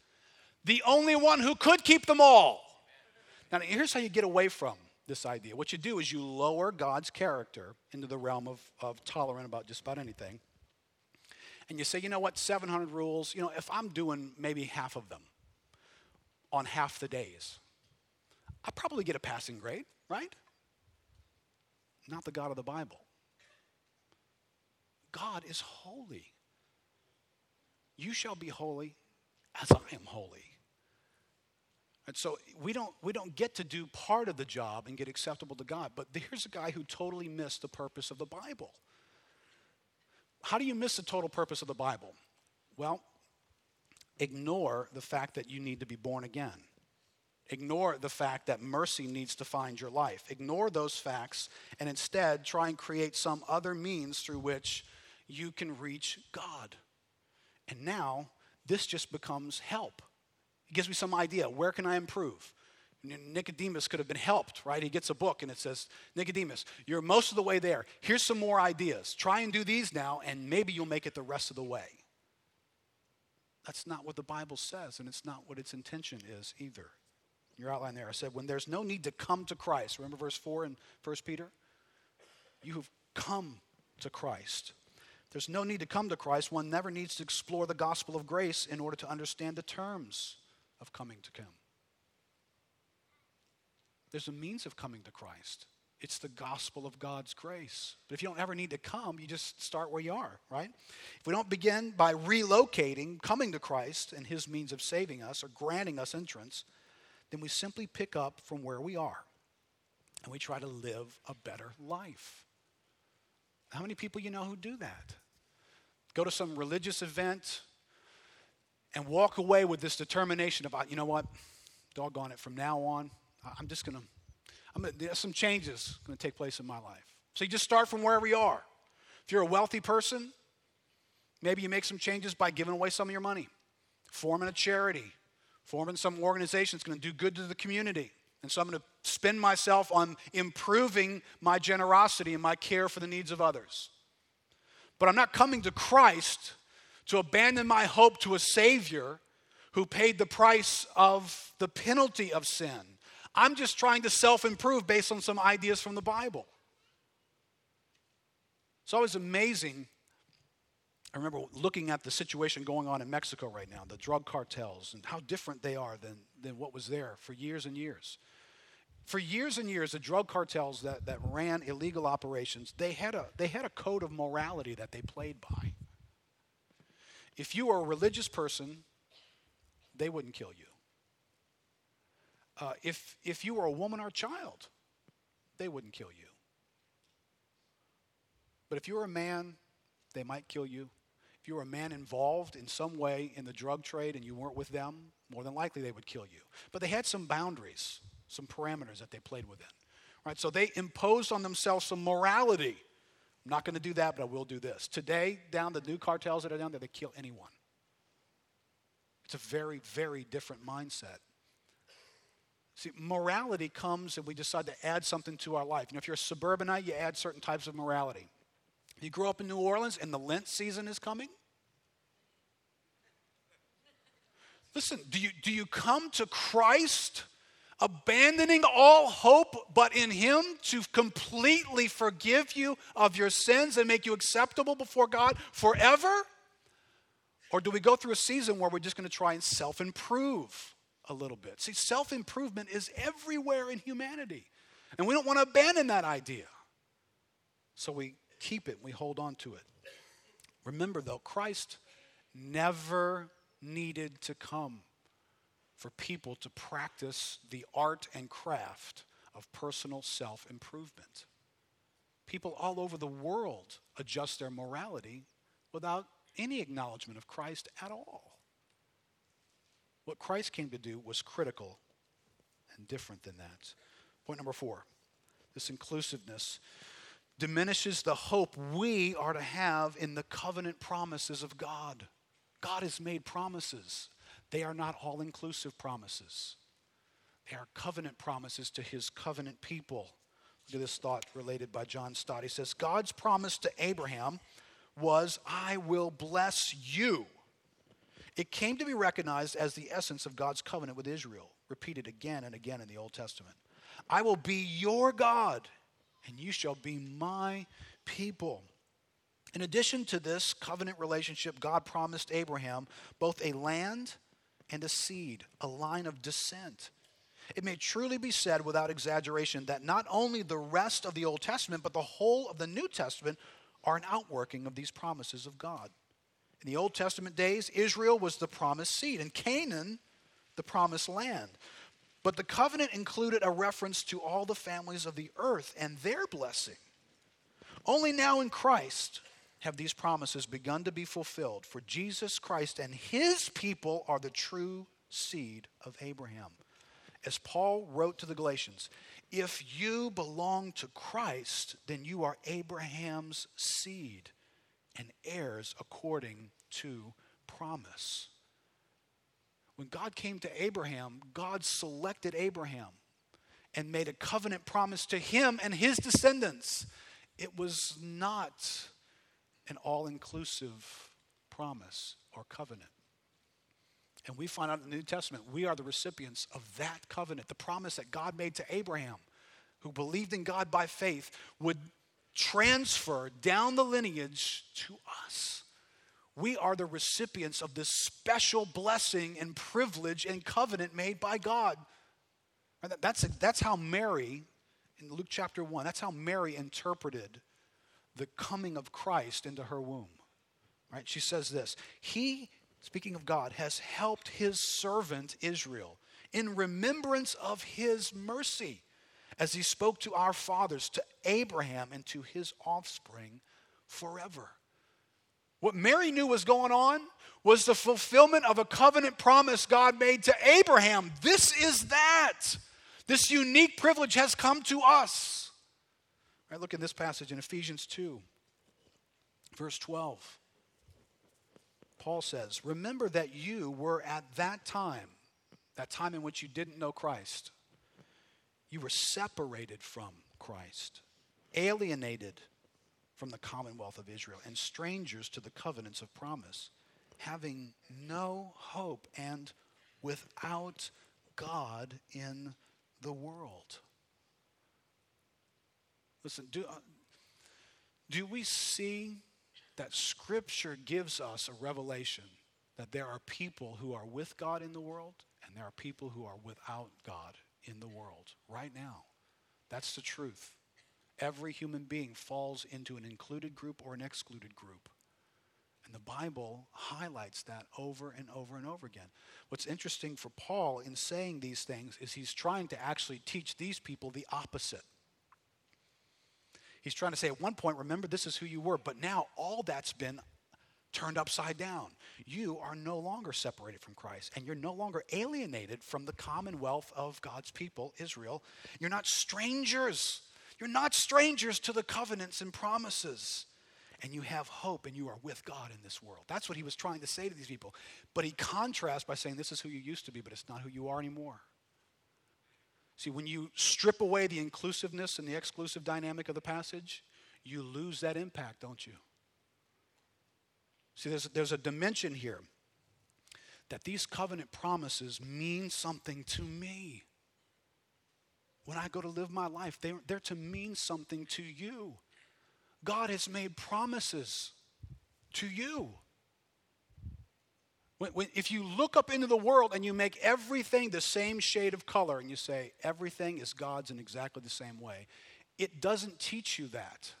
the only one who could keep them all. Now, here's how you get away from this idea. What you do is you lower God's character into the realm of, of tolerant about just about anything. And you say, you know what, 700 rules, you know, if I'm doing maybe half of them on half the days, I probably get a passing grade, right? Not the God of the Bible. God is holy. You shall be holy as I am holy. And so we don't, we don't get to do part of the job and get acceptable to God. But here's a guy who totally missed the purpose of the Bible. How do you miss the total purpose of the Bible? Well, ignore the fact that you need to be born again. Ignore the fact that mercy needs to find your life. Ignore those facts and instead try and create some other means through which you can reach God. And now this just becomes help. It gives me some idea. Where can I improve? Nicodemus could have been helped, right? He gets a book and it says, Nicodemus, you're most of the way there. Here's some more ideas. Try and do these now, and maybe you'll make it the rest of the way. That's not what the Bible says, and it's not what its intention is either. Your outline there, I said, when there's no need to come to Christ, remember verse 4 in 1 Peter? You have come to Christ. There's no need to come to Christ. One never needs to explore the gospel of grace in order to understand the terms of coming to Him. There's a means of coming to Christ. It's the gospel of God's grace. But if you don't ever need to come, you just start where you are, right? If we don't begin by relocating, coming to Christ and his means of saving us or granting us entrance, then we simply pick up from where we are and we try to live a better life. How many people you know who do that? Go to some religious event and walk away with this determination about, you know what, doggone it, from now on, I'm just going to, I'm gonna, there's some changes going to take place in my life. So you just start from wherever you are. If you're a wealthy person, maybe you make some changes by giving away some of your money, forming a charity, forming some organization that's going to do good to the community. And so I'm going to spend myself on improving my generosity and my care for the needs of others. But I'm not coming to Christ to abandon my hope to a Savior who paid the price of the penalty of sin. I'm just trying to self improve based on some ideas from the Bible. It's always amazing. I remember looking at the situation going on in Mexico right now, the drug cartels, and how different they are than, than what was there for years and years. For years and years, the drug cartels that, that ran illegal operations, they had, a, they had a code of morality that they played by. If you were a religious person, they wouldn't kill you. Uh, if, if you were a woman or a child, they wouldn't kill you. But if you were a man, they might kill you. You were a man involved in some way in the drug trade and you weren't with them, more than likely they would kill you. But they had some boundaries some parameters that they played within. Right? So they imposed on themselves some morality. I'm not going to do that, but I will do this. Today, down the new cartels that are down there, they kill anyone. It's a very, very different mindset. See, morality comes and we decide to add something to our life. You know, if you're a suburbanite, you add certain types of morality. You grow up in New Orleans and the Lent season is coming. Listen, do you, do you come to Christ abandoning all hope but in Him to completely forgive you of your sins and make you acceptable before God forever? Or do we go through a season where we're just going to try and self improve a little bit? See, self improvement is everywhere in humanity, and we don't want to abandon that idea. So we keep it, we hold on to it. Remember, though, Christ never needed to come for people to practice the art and craft of personal self improvement. People all over the world adjust their morality without any acknowledgement of Christ at all. What Christ came to do was critical and different than that. Point number four this inclusiveness diminishes the hope we are to have in the covenant promises of God. God has made promises, they are not all inclusive promises. They are covenant promises to his covenant people. Look at this thought related by John Stott. He says, God's promise to Abraham was, I will bless you. It came to be recognized as the essence of God's covenant with Israel, repeated again and again in the Old Testament. I will be your God, and you shall be my people. In addition to this covenant relationship, God promised Abraham both a land and a seed, a line of descent. It may truly be said without exaggeration that not only the rest of the Old Testament, but the whole of the New Testament are an outworking of these promises of God. In the Old Testament days, Israel was the promised seed, and Canaan, the promised land. But the covenant included a reference to all the families of the earth and their blessing. Only now in Christ have these promises begun to be fulfilled, for Jesus Christ and his people are the true seed of Abraham. As Paul wrote to the Galatians, if you belong to Christ, then you are Abraham's seed and heirs according to promise. When God came to Abraham, God selected Abraham and made a covenant promise to him and his descendants. It was not an all inclusive promise or covenant. And we find out in the New Testament, we are the recipients of that covenant, the promise that God made to Abraham, who believed in God by faith, would transfer down the lineage to us we are the recipients of this special blessing and privilege and covenant made by God. That's, that's how Mary, in Luke chapter 1, that's how Mary interpreted the coming of Christ into her womb. Right? She says this He, speaking of God, has helped his servant Israel in remembrance of his mercy as he spoke to our fathers, to Abraham, and to his offspring forever. What Mary knew was going on was the fulfillment of a covenant promise God made to Abraham. This is that. This unique privilege has come to us. Right, look at this passage in Ephesians 2, verse 12. Paul says, Remember that you were at that time, that time in which you didn't know Christ, you were separated from Christ, alienated from the commonwealth of Israel and strangers to the covenants of promise, having no hope and without God in the world. Listen, do, uh, do we see that Scripture gives us a revelation that there are people who are with God in the world and there are people who are without God in the world right now? That's the truth. Every human being falls into an included group or an excluded group. And the Bible highlights that over and over and over again. What's interesting for Paul in saying these things is he's trying to actually teach these people the opposite. He's trying to say at one point, remember, this is who you were, but now all that's been turned upside down. You are no longer separated from Christ, and you're no longer alienated from the commonwealth of God's people, Israel. You're not strangers you're not strangers to the covenants and promises. And you have hope and you are with God in this world. That's what he was trying to say to these people. But he contrasts by saying, This is who you used to be, but it's not who you are anymore. See, when you strip away the inclusiveness and the exclusive dynamic of the passage, you lose that impact, don't you? See, there's, there's a dimension here that these covenant promises mean something to me when I go to live my life. They're, they're to mean something to you. God has made promises to you. When, when, if you look up into the world and you make everything the same shade of color and you say everything is God's in exactly the same way, it doesn't teach you that.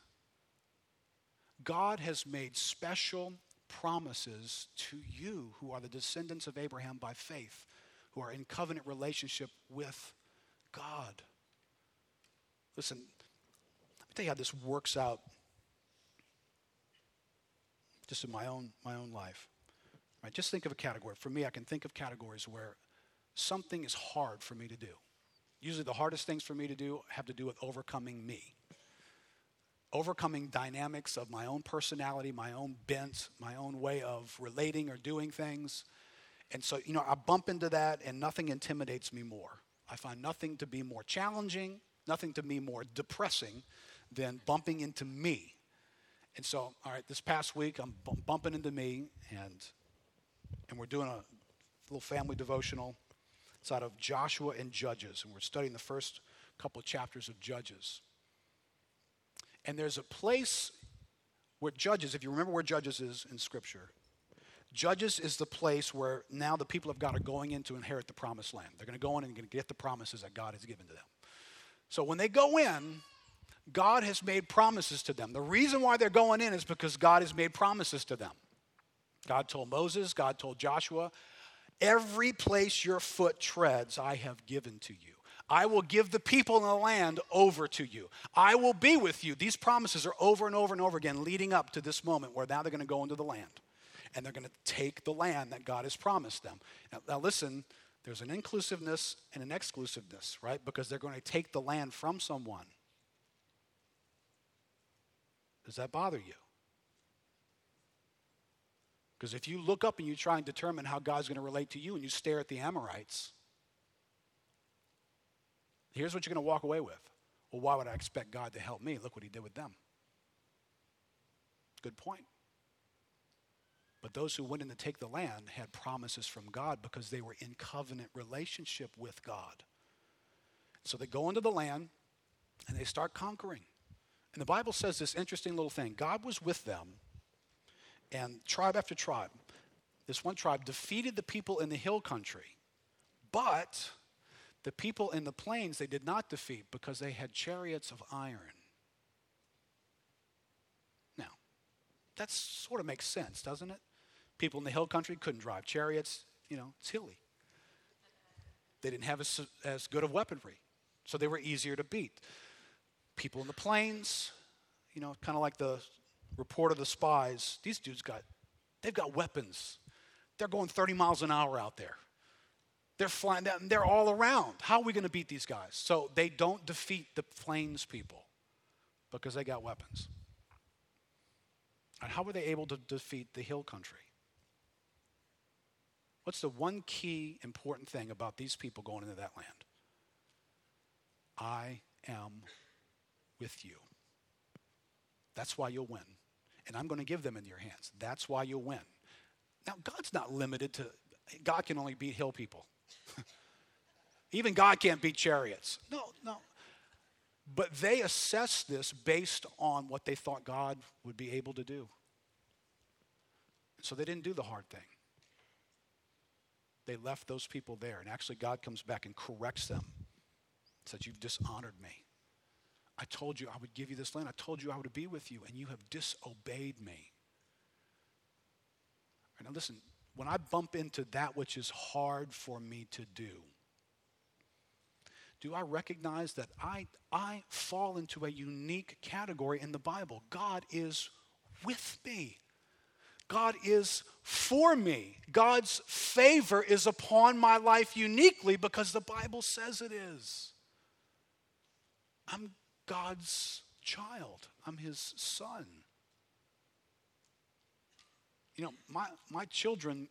God has made special promises to you who are the descendants of Abraham by faith who are in covenant relationship with God. Listen, let me tell you how this works out just in my own, my own life. Right, just think of a category. For me, I can think of categories where something is hard for me to do. Usually, the hardest things for me to do have to do with overcoming me, overcoming dynamics of my own personality, my own bent, my own way of relating or doing things. And so, you know, I bump into that, and nothing intimidates me more. I find nothing to be more challenging, nothing to me more depressing than bumping into me. And so, all right, this past week, I'm bumping into me, and and we're doing a little family devotional. It's out of Joshua and Judges, and we're studying the first couple chapters of Judges. And there's a place where Judges, if you remember where Judges is in Scripture, Judges is the place where now the people of God are going in to inherit the promised land. They're going to go in and going to get the promises that God has given to them. So when they go in, God has made promises to them. The reason why they're going in is because God has made promises to them. God told Moses, God told Joshua, every place your foot treads, I have given to you. I will give the people in the land over to you. I will be with you. These promises are over and over and over again leading up to this moment where now they're going to go into the land and they're going to take the land that God has promised them. Now, now, listen, there's an inclusiveness and an exclusiveness, right? Because they're going to take the land from someone. Does that bother you? Because if you look up and you try and determine how God's going to relate to you and you stare at the Amorites, here's what you're going to walk away with. Well, why would I expect God to help me? Look what he did with them. Good point. But those who went in to take the land had promises from God because they were in covenant relationship with God. So they go into the land and they start conquering. And the Bible says this interesting little thing God was with them and tribe after tribe, this one tribe defeated the people in the hill country. But the people in the plains they did not defeat because they had chariots of iron. Now, that sort of makes sense, doesn't it? People in the hill country couldn't drive chariots, you know, it's hilly. They didn't have as, as good of weaponry, so they were easier to beat. People in the plains, you know, kind of like the report of the spies, these dudes got, they've got weapons. They're going 30 miles an hour out there. They're flying they're all around. How are we going to beat these guys? So they don't defeat the plains people because they got weapons. And how were they able to defeat the hill country? What's the one key important thing about these people going into that land? I am with you. That's why you'll win and I'm going to give them in your hands. That's why you'll win. Now, God's not limited to, God can only beat hill people. <laughs> Even God can't beat chariots. No, no. But they assessed this based on what they thought God would be able to do. So they didn't do the hard thing. They left those people there. And actually, God comes back and corrects them. Says, You've dishonored me. I told you I would give you this land. I told you I would be with you, and you have disobeyed me. Now, listen, when I bump into that which is hard for me to do, do I recognize that I, I fall into a unique category in the Bible? God is with me. God is for me. God's favor is upon my life uniquely because the Bible says it is. I'm God's child. I'm his son. You know, my, my children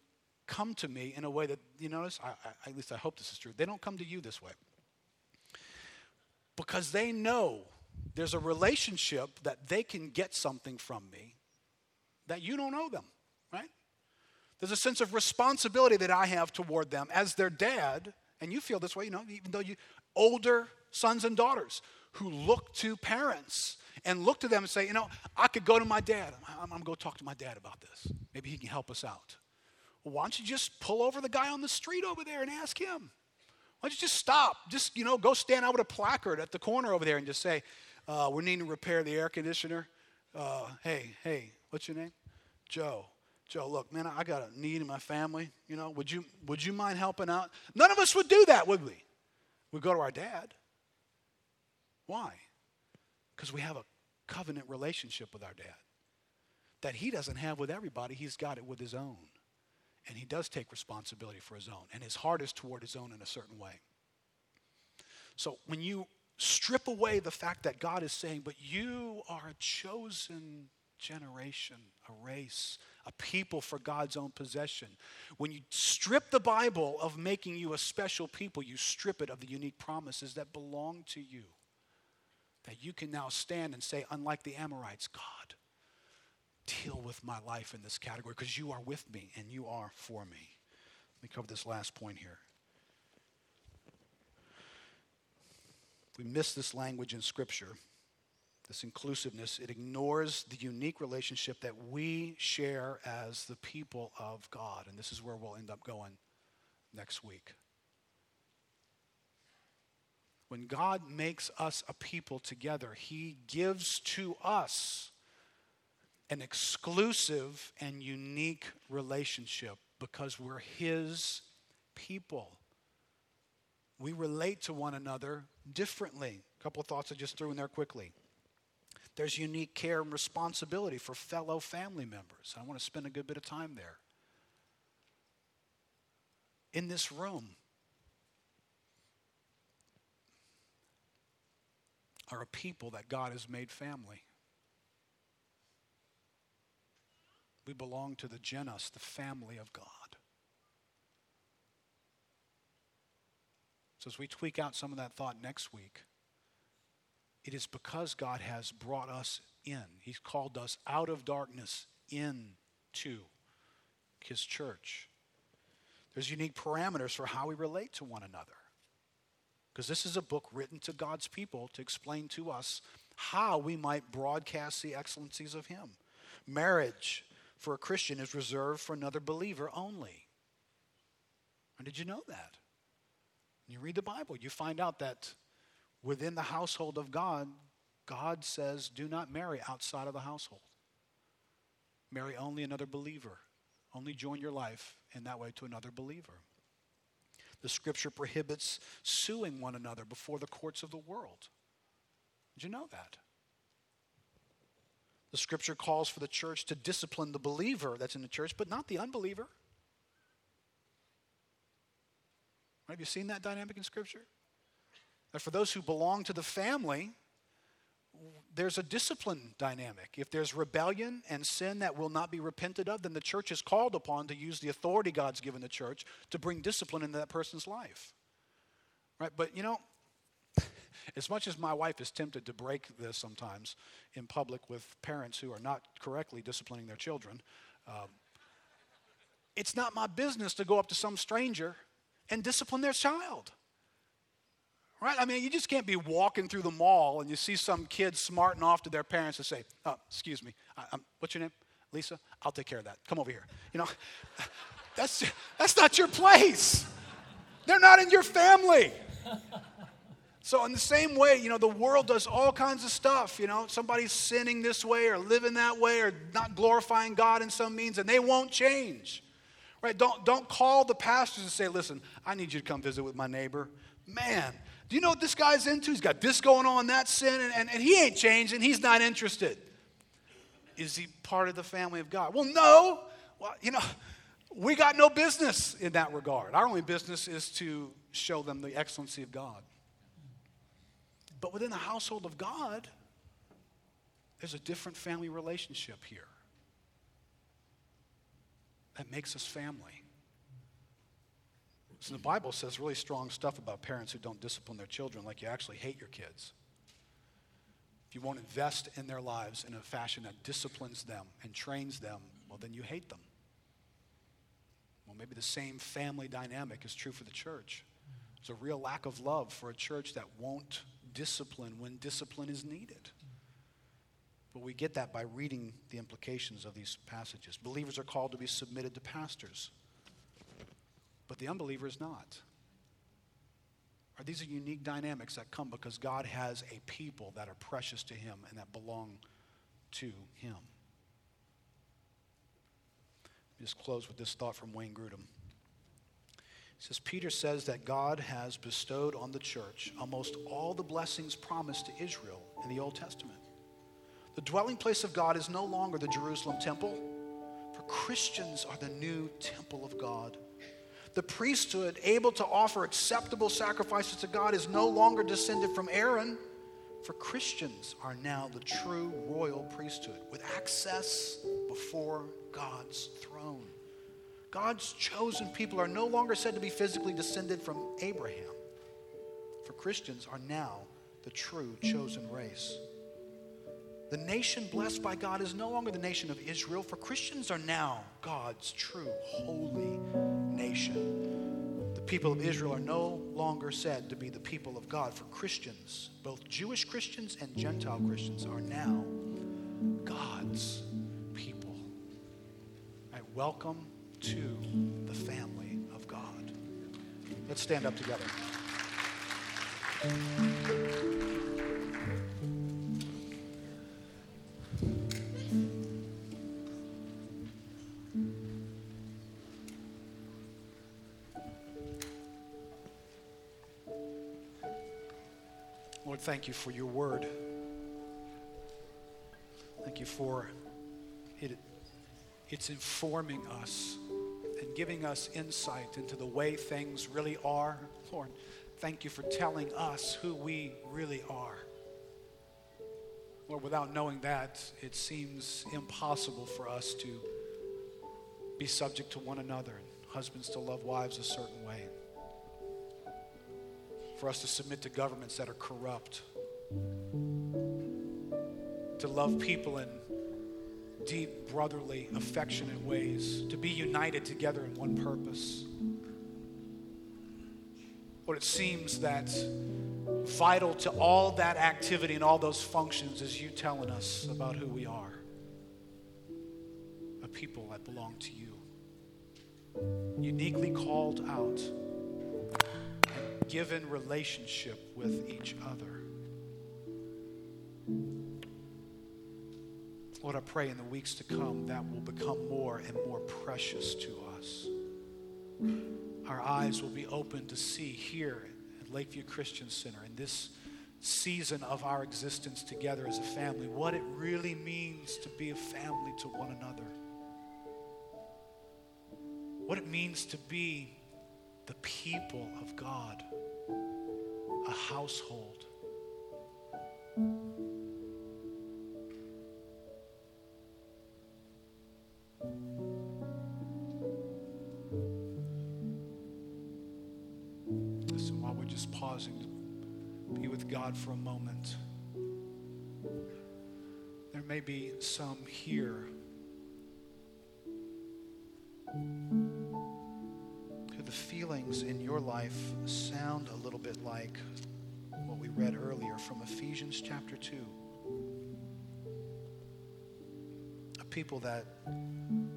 come to me in a way that, you notice, I, I, at least I hope this is true. They don't come to you this way. Because they know there's a relationship that they can get something from me that you don't owe them, right? There's a sense of responsibility that I have toward them as their dad, and you feel this way, you know, even though you older sons and daughters who look to parents and look to them and say, you know, I could go to my dad. I'm, I'm going to go talk to my dad about this. Maybe he can help us out. Why don't you just pull over the guy on the street over there and ask him? Why don't you just stop? Just, you know, go stand out with a placard at the corner over there and just say, uh, we're needing to repair the air conditioner. Uh, hey, hey, what's your name? Joe. Joe, look, man, I got a need in my family. You know, would you, would you mind helping out? None of us would do that, would we? We'd go to our dad. Why? Because we have a covenant relationship with our dad that he doesn't have with everybody. He's got it with his own. And he does take responsibility for his own. And his heart is toward his own in a certain way. So when you strip away the fact that God is saying, but you are a chosen generation, a race, a people for God's own possession. When you strip the Bible of making you a special people, you strip it of the unique promises that belong to you. That you can now stand and say, unlike the Amorites, God, deal with my life in this category because you are with me and you are for me. Let me cover this last point here. We miss this language in Scripture, this inclusiveness, it ignores the unique relationship that we share as the people of God. And this is where we'll end up going next week. When God makes us a people together, He gives to us an exclusive and unique relationship because we're His people. We relate to one another differently. A couple of thoughts I just threw in there quickly. There's unique care and responsibility for fellow family members. I want to spend a good bit of time there. In this room are a people that God has made family. We belong to the genus, the family of God. So, as we tweak out some of that thought next week, it is because God has brought us in. He's called us out of darkness into His church. There's unique parameters for how we relate to one another. Because this is a book written to God's people to explain to us how we might broadcast the excellencies of Him. Marriage for a Christian is reserved for another believer only. And did you know that? You read the Bible, you find out that within the household of God, God says, do not marry outside of the household. Marry only another believer. Only join your life in that way to another believer. The scripture prohibits suing one another before the courts of the world. Did you know that? The scripture calls for the church to discipline the believer that's in the church, but not the unbeliever. Have you seen that dynamic in Scripture? That for those who belong to the family, there's a discipline dynamic. If there's rebellion and sin that will not be repented of, then the church is called upon to use the authority God's given the church to bring discipline into that person's life. Right? But you know, <laughs> as much as my wife is tempted to break this sometimes in public with parents who are not correctly disciplining their children, um, it's not my business to go up to some stranger and discipline their child. Right? I mean, you just can't be walking through the mall and you see some kid smarting off to their parents and say, oh, excuse me, I, um, what's your name? Lisa? I'll take care of that. Come over here. You know, <laughs> that's, that's not your place. They're not in your family. So, in the same way, you know, the world does all kinds of stuff. You know, somebody's sinning this way or living that way or not glorifying God in some means, and they won't change. Right? Don't, don't call the pastors and say, listen, I need you to come visit with my neighbor. Man, do you know what this guy's into? He's got this going on, that sin, and, and, and he ain't changing. He's not interested. Is he part of the family of God? Well, no. Well, you know, we got no business in that regard. Our only business is to show them the excellency of God. But within the household of God, there's a different family relationship here that makes us family. So the Bible says really strong stuff about parents who don't discipline their children, like you actually hate your kids. If you won't invest in their lives in a fashion that disciplines them and trains them, well, then you hate them. Well, maybe the same family dynamic is true for the church. There's a real lack of love for a church that won't discipline when discipline is needed. But we get that by reading the implications of these passages. Believers are called to be submitted to pastors, but the unbeliever is not. Are these are unique dynamics that come because God has a people that are precious to Him and that belong to Him. Just close with this thought from Wayne Grudem. He says, Peter says that God has bestowed on the church almost all the blessings promised to Israel in the Old Testament. The dwelling place of God is no longer the Jerusalem temple, for Christians are the new temple of God. The priesthood, able to offer acceptable sacrifices to God, is no longer descended from Aaron, for Christians are now the true royal priesthood with access before God's throne. God's chosen people are no longer said to be physically descended from Abraham, for Christians are now the true chosen race. The nation blessed by God is no longer the nation of Israel, for Christians are now God's true holy nation. The people of Israel are no longer said to be the people of God, for Christians, both Jewish Christians and Gentile Christians, are now God's people. I welcome to the family of God. Let's stand up together. Thank you for your word. Thank you for it. It's informing us and giving us insight into the way things really are. Lord, thank you for telling us who we really are. Lord, without knowing that, it seems impossible for us to be subject to one another and husbands to love wives a certain way. For us to submit to governments that are corrupt. To love people in deep, brotherly, affectionate ways, to be united together in one purpose. What it seems that vital to all that activity and all those functions is you telling us about who we are a people that belong to you, uniquely called out given relationship with each other. Lord, I pray in the weeks to come that will become more and more precious to us. Our eyes will be open to see here at Lakeview Christian Center in this season of our existence together as a family what it really means to be a family to one another. What it means to be the people of God, a household. Ephesians chapter 2. A people that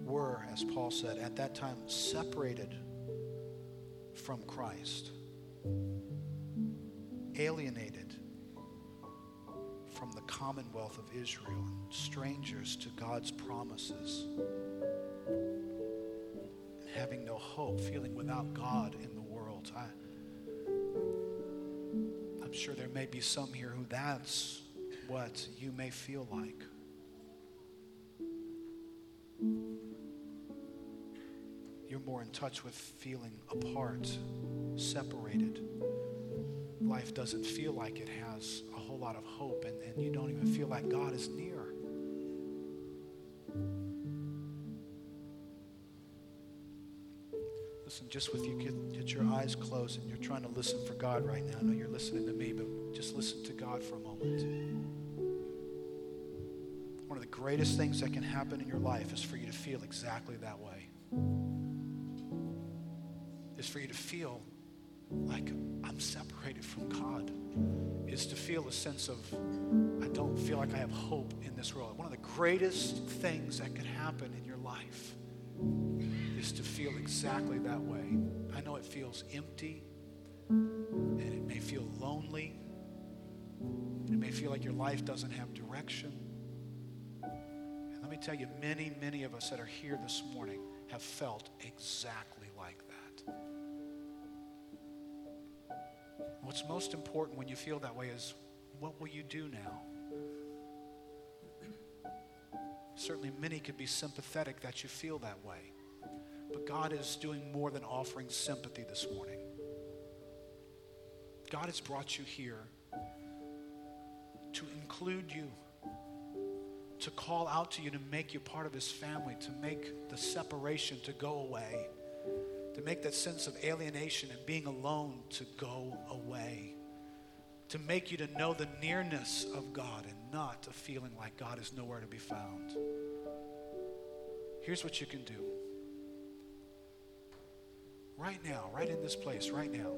were, as Paul said, at that time separated from Christ, alienated from the commonwealth of Israel, and strangers to God's promises, having no hope, feeling without God in the world. I, sure there may be some here who that's what you may feel like. You're more in touch with feeling apart, separated. Life doesn't feel like it has a whole lot of hope, and, and you don't even feel like God is near. Just with you, get, get your eyes closed and you're trying to listen for God right now. I know you're listening to me, but just listen to God for a moment. One of the greatest things that can happen in your life is for you to feel exactly that way. Is for you to feel like I'm separated from God. Is to feel a sense of I don't feel like I have hope in this world. One of the greatest things that could happen in your life is to feel exactly that way. I know it feels empty and it may feel lonely. It may feel like your life doesn't have direction. And let me tell you, many, many of us that are here this morning have felt exactly like that. What's most important when you feel that way is what will you do now? Certainly, many could be sympathetic that you feel that way. But God is doing more than offering sympathy this morning. God has brought you here to include you, to call out to you, to make you part of His family, to make the separation to go away, to make that sense of alienation and being alone to go away, to make you to know the nearness of God and not a feeling like God is nowhere to be found. Here's what you can do. Right now, right in this place, right now,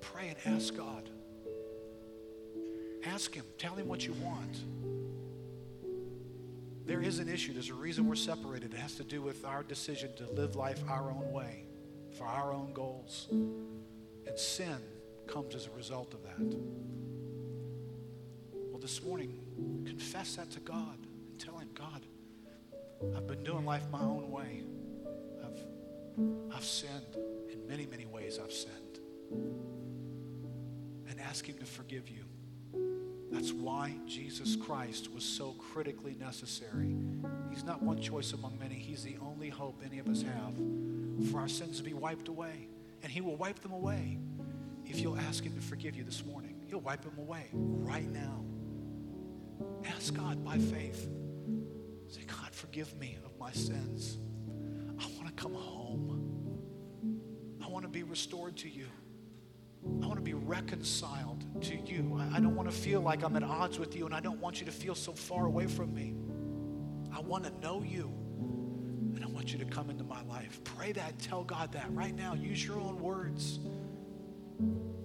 pray and ask God. Ask Him. Tell Him what you want. There is an issue. There's a reason we're separated. It has to do with our decision to live life our own way, for our own goals. And sin comes as a result of that. Well, this morning, confess that to God and tell Him, God, I've been doing life my own way. I've, I've sinned. In many, many ways, I've sinned. And ask Him to forgive you. That's why Jesus Christ was so critically necessary. He's not one choice among many, He's the only hope any of us have for our sins to be wiped away. And He will wipe them away if you'll ask Him to forgive you this morning. He'll wipe them away right now. Ask God by faith. Say, God, forgive me of my sins. I want to come home. I want to be restored to you. I want to be reconciled to you. I, don't want to feel like I'm at odds with you, and I don't want you to feel so far away from me. I want to know you, and I want you to come into my life. Pray that. Tell God that right now. Use your own words.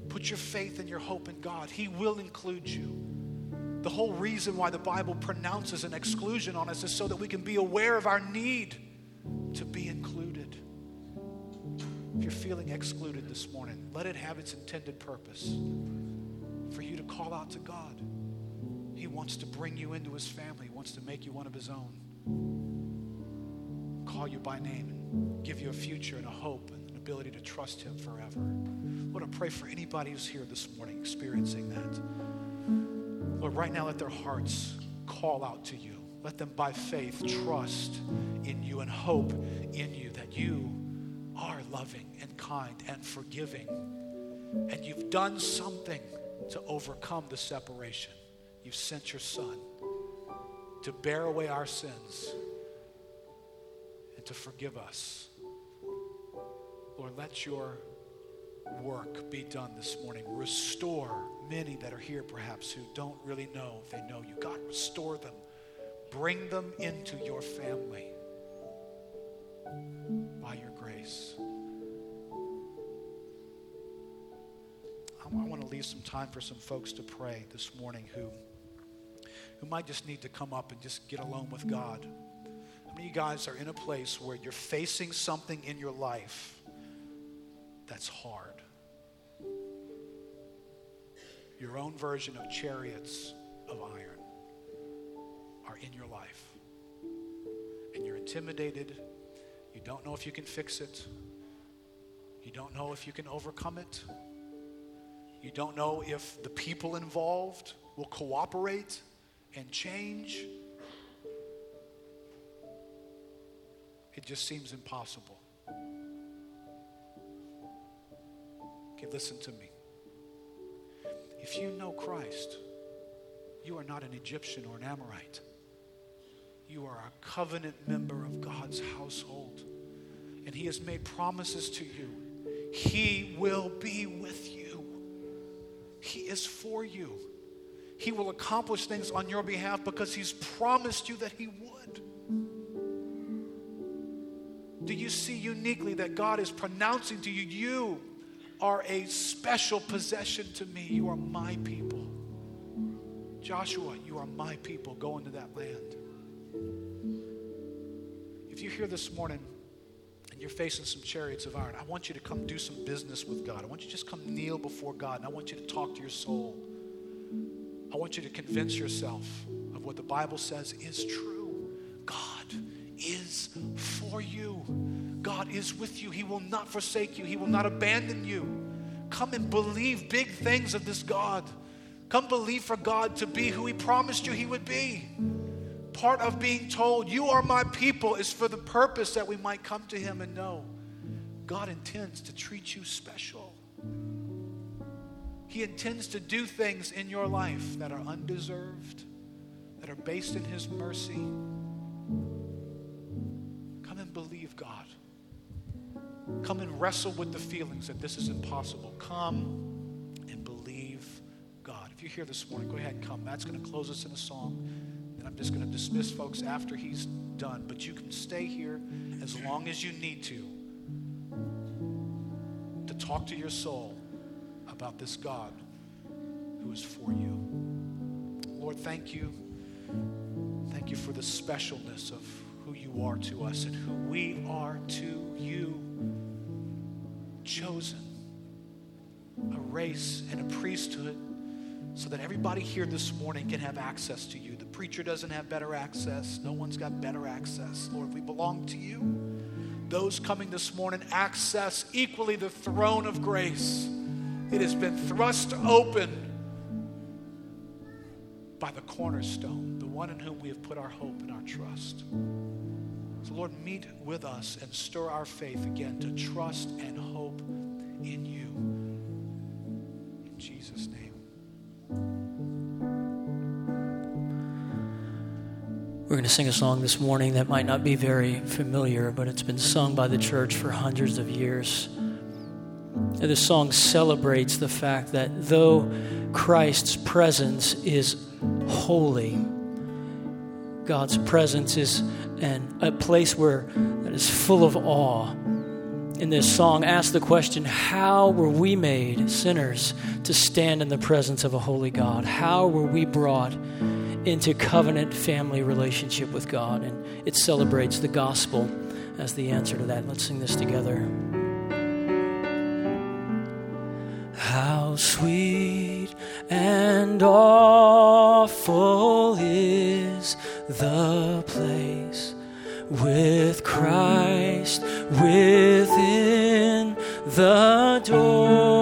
Put your faith and your hope in God. He will include you. The whole reason why the Bible pronounces an exclusion on us is so that we can be aware of our need to be included. If you're feeling excluded this morning, let it have its intended purpose for you to call out to God. He wants to bring you into his family, he wants to make you one of his own. Call you by name and give you a future and a hope ability to trust him forever. I want to pray for anybody who's here this morning experiencing that. Lord, right now let their hearts call out to you. Let them by faith trust in you and hope in you that you are loving and kind and forgiving. And you've done something to overcome the separation. You've sent your son to bear away our sins and to forgive us. Lord, let your work be done this morning. Restore many that are here, perhaps, who don't really know if they know you. God, restore them. Bring them into your family by your grace. I want to leave some time for some folks to pray this morning who, who might just need to come up and just get alone with God. How many of you guys are in a place where you're facing something in your life that's hard? your own version of chariots of iron are in your life. And you're intimidated. You don't know if you can fix it. You don't know if you can overcome it. You don't know if the people involved will cooperate and change. It just seems impossible. Listen to me. If you know Christ, you are not an Egyptian or an Amorite. You are a covenant member of God's household. And He has made promises to you. He will be with you, He is for you. He will accomplish things on your behalf because He's promised you that He would. Do you see uniquely that God is pronouncing to you, you are a special possession to me. You are my people. Joshua, you are my people. Go into that land. If you're here this morning and you're facing some chariots of iron, I want you to come do some business with God. I want you to just come kneel before God and I want you to talk to your soul. I want you to convince yourself of what the Bible says is true. God is for you. God is with you. He will not forsake you, He will not abandon you. Come and believe big things of this God. Come believe for God to be who He promised you He would be. Part of being told, You are my people, is for the purpose that we might come to Him and know God intends to treat you special. He intends to do things in your life that are undeserved, that are based in His mercy. Come and wrestle with the feelings that this is impossible. Come and believe God. If you're here this morning, go ahead and come. Matt's going to close us in a song. And I'm just going to dismiss folks after he's done. But you can stay here as long as you need to to talk to your soul about this God who is for you. Lord, thank you. Thank you for the specialness of who you are to us and who we are to you. Chosen, a race and a priesthood, so that everybody here this morning can have access to you. The preacher doesn't have better access, no one's got better access. Lord, we belong to you. Those coming this morning access equally the throne of grace. It has been thrust open by the cornerstone, the one in whom we have put our hope and our trust. So, Lord, meet with us and stir our faith again to trust and hope in you. In Jesus' name. We're going to sing a song this morning that might not be very familiar, but it's been sung by the church for hundreds of years. This song celebrates the fact that though Christ's presence is holy, God's presence is an, a place where that is full of awe. In this song, ask the question How were we made, sinners, to stand in the presence of a holy God? How were we brought into covenant family relationship with God? And it celebrates the gospel as the answer to that. Let's sing this together. How sweet and awful is the place with Christ within the doors,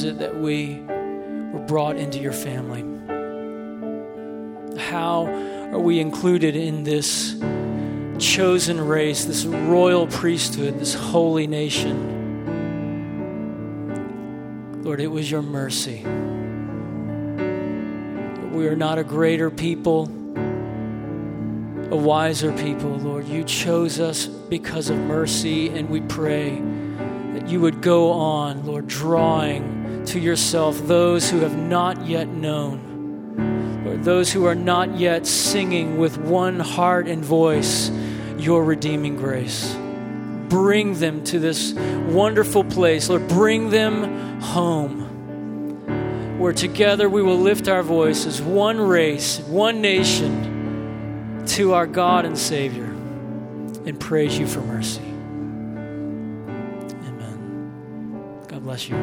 was it that we were brought into your family? How are we included in this chosen race, this royal priesthood, this holy nation? Lord, it was your mercy. We are not a greater people, a wiser people, Lord. You chose us because of mercy, and we pray that you would go on, Lord, drawing to yourself those who have not yet known. Lord, those who are not yet singing with one heart and voice your redeeming grace. Bring them to this wonderful place. Lord, bring them home where together we will lift our voices, one race, one nation to our God and Savior and praise you for mercy. Amen. God bless you.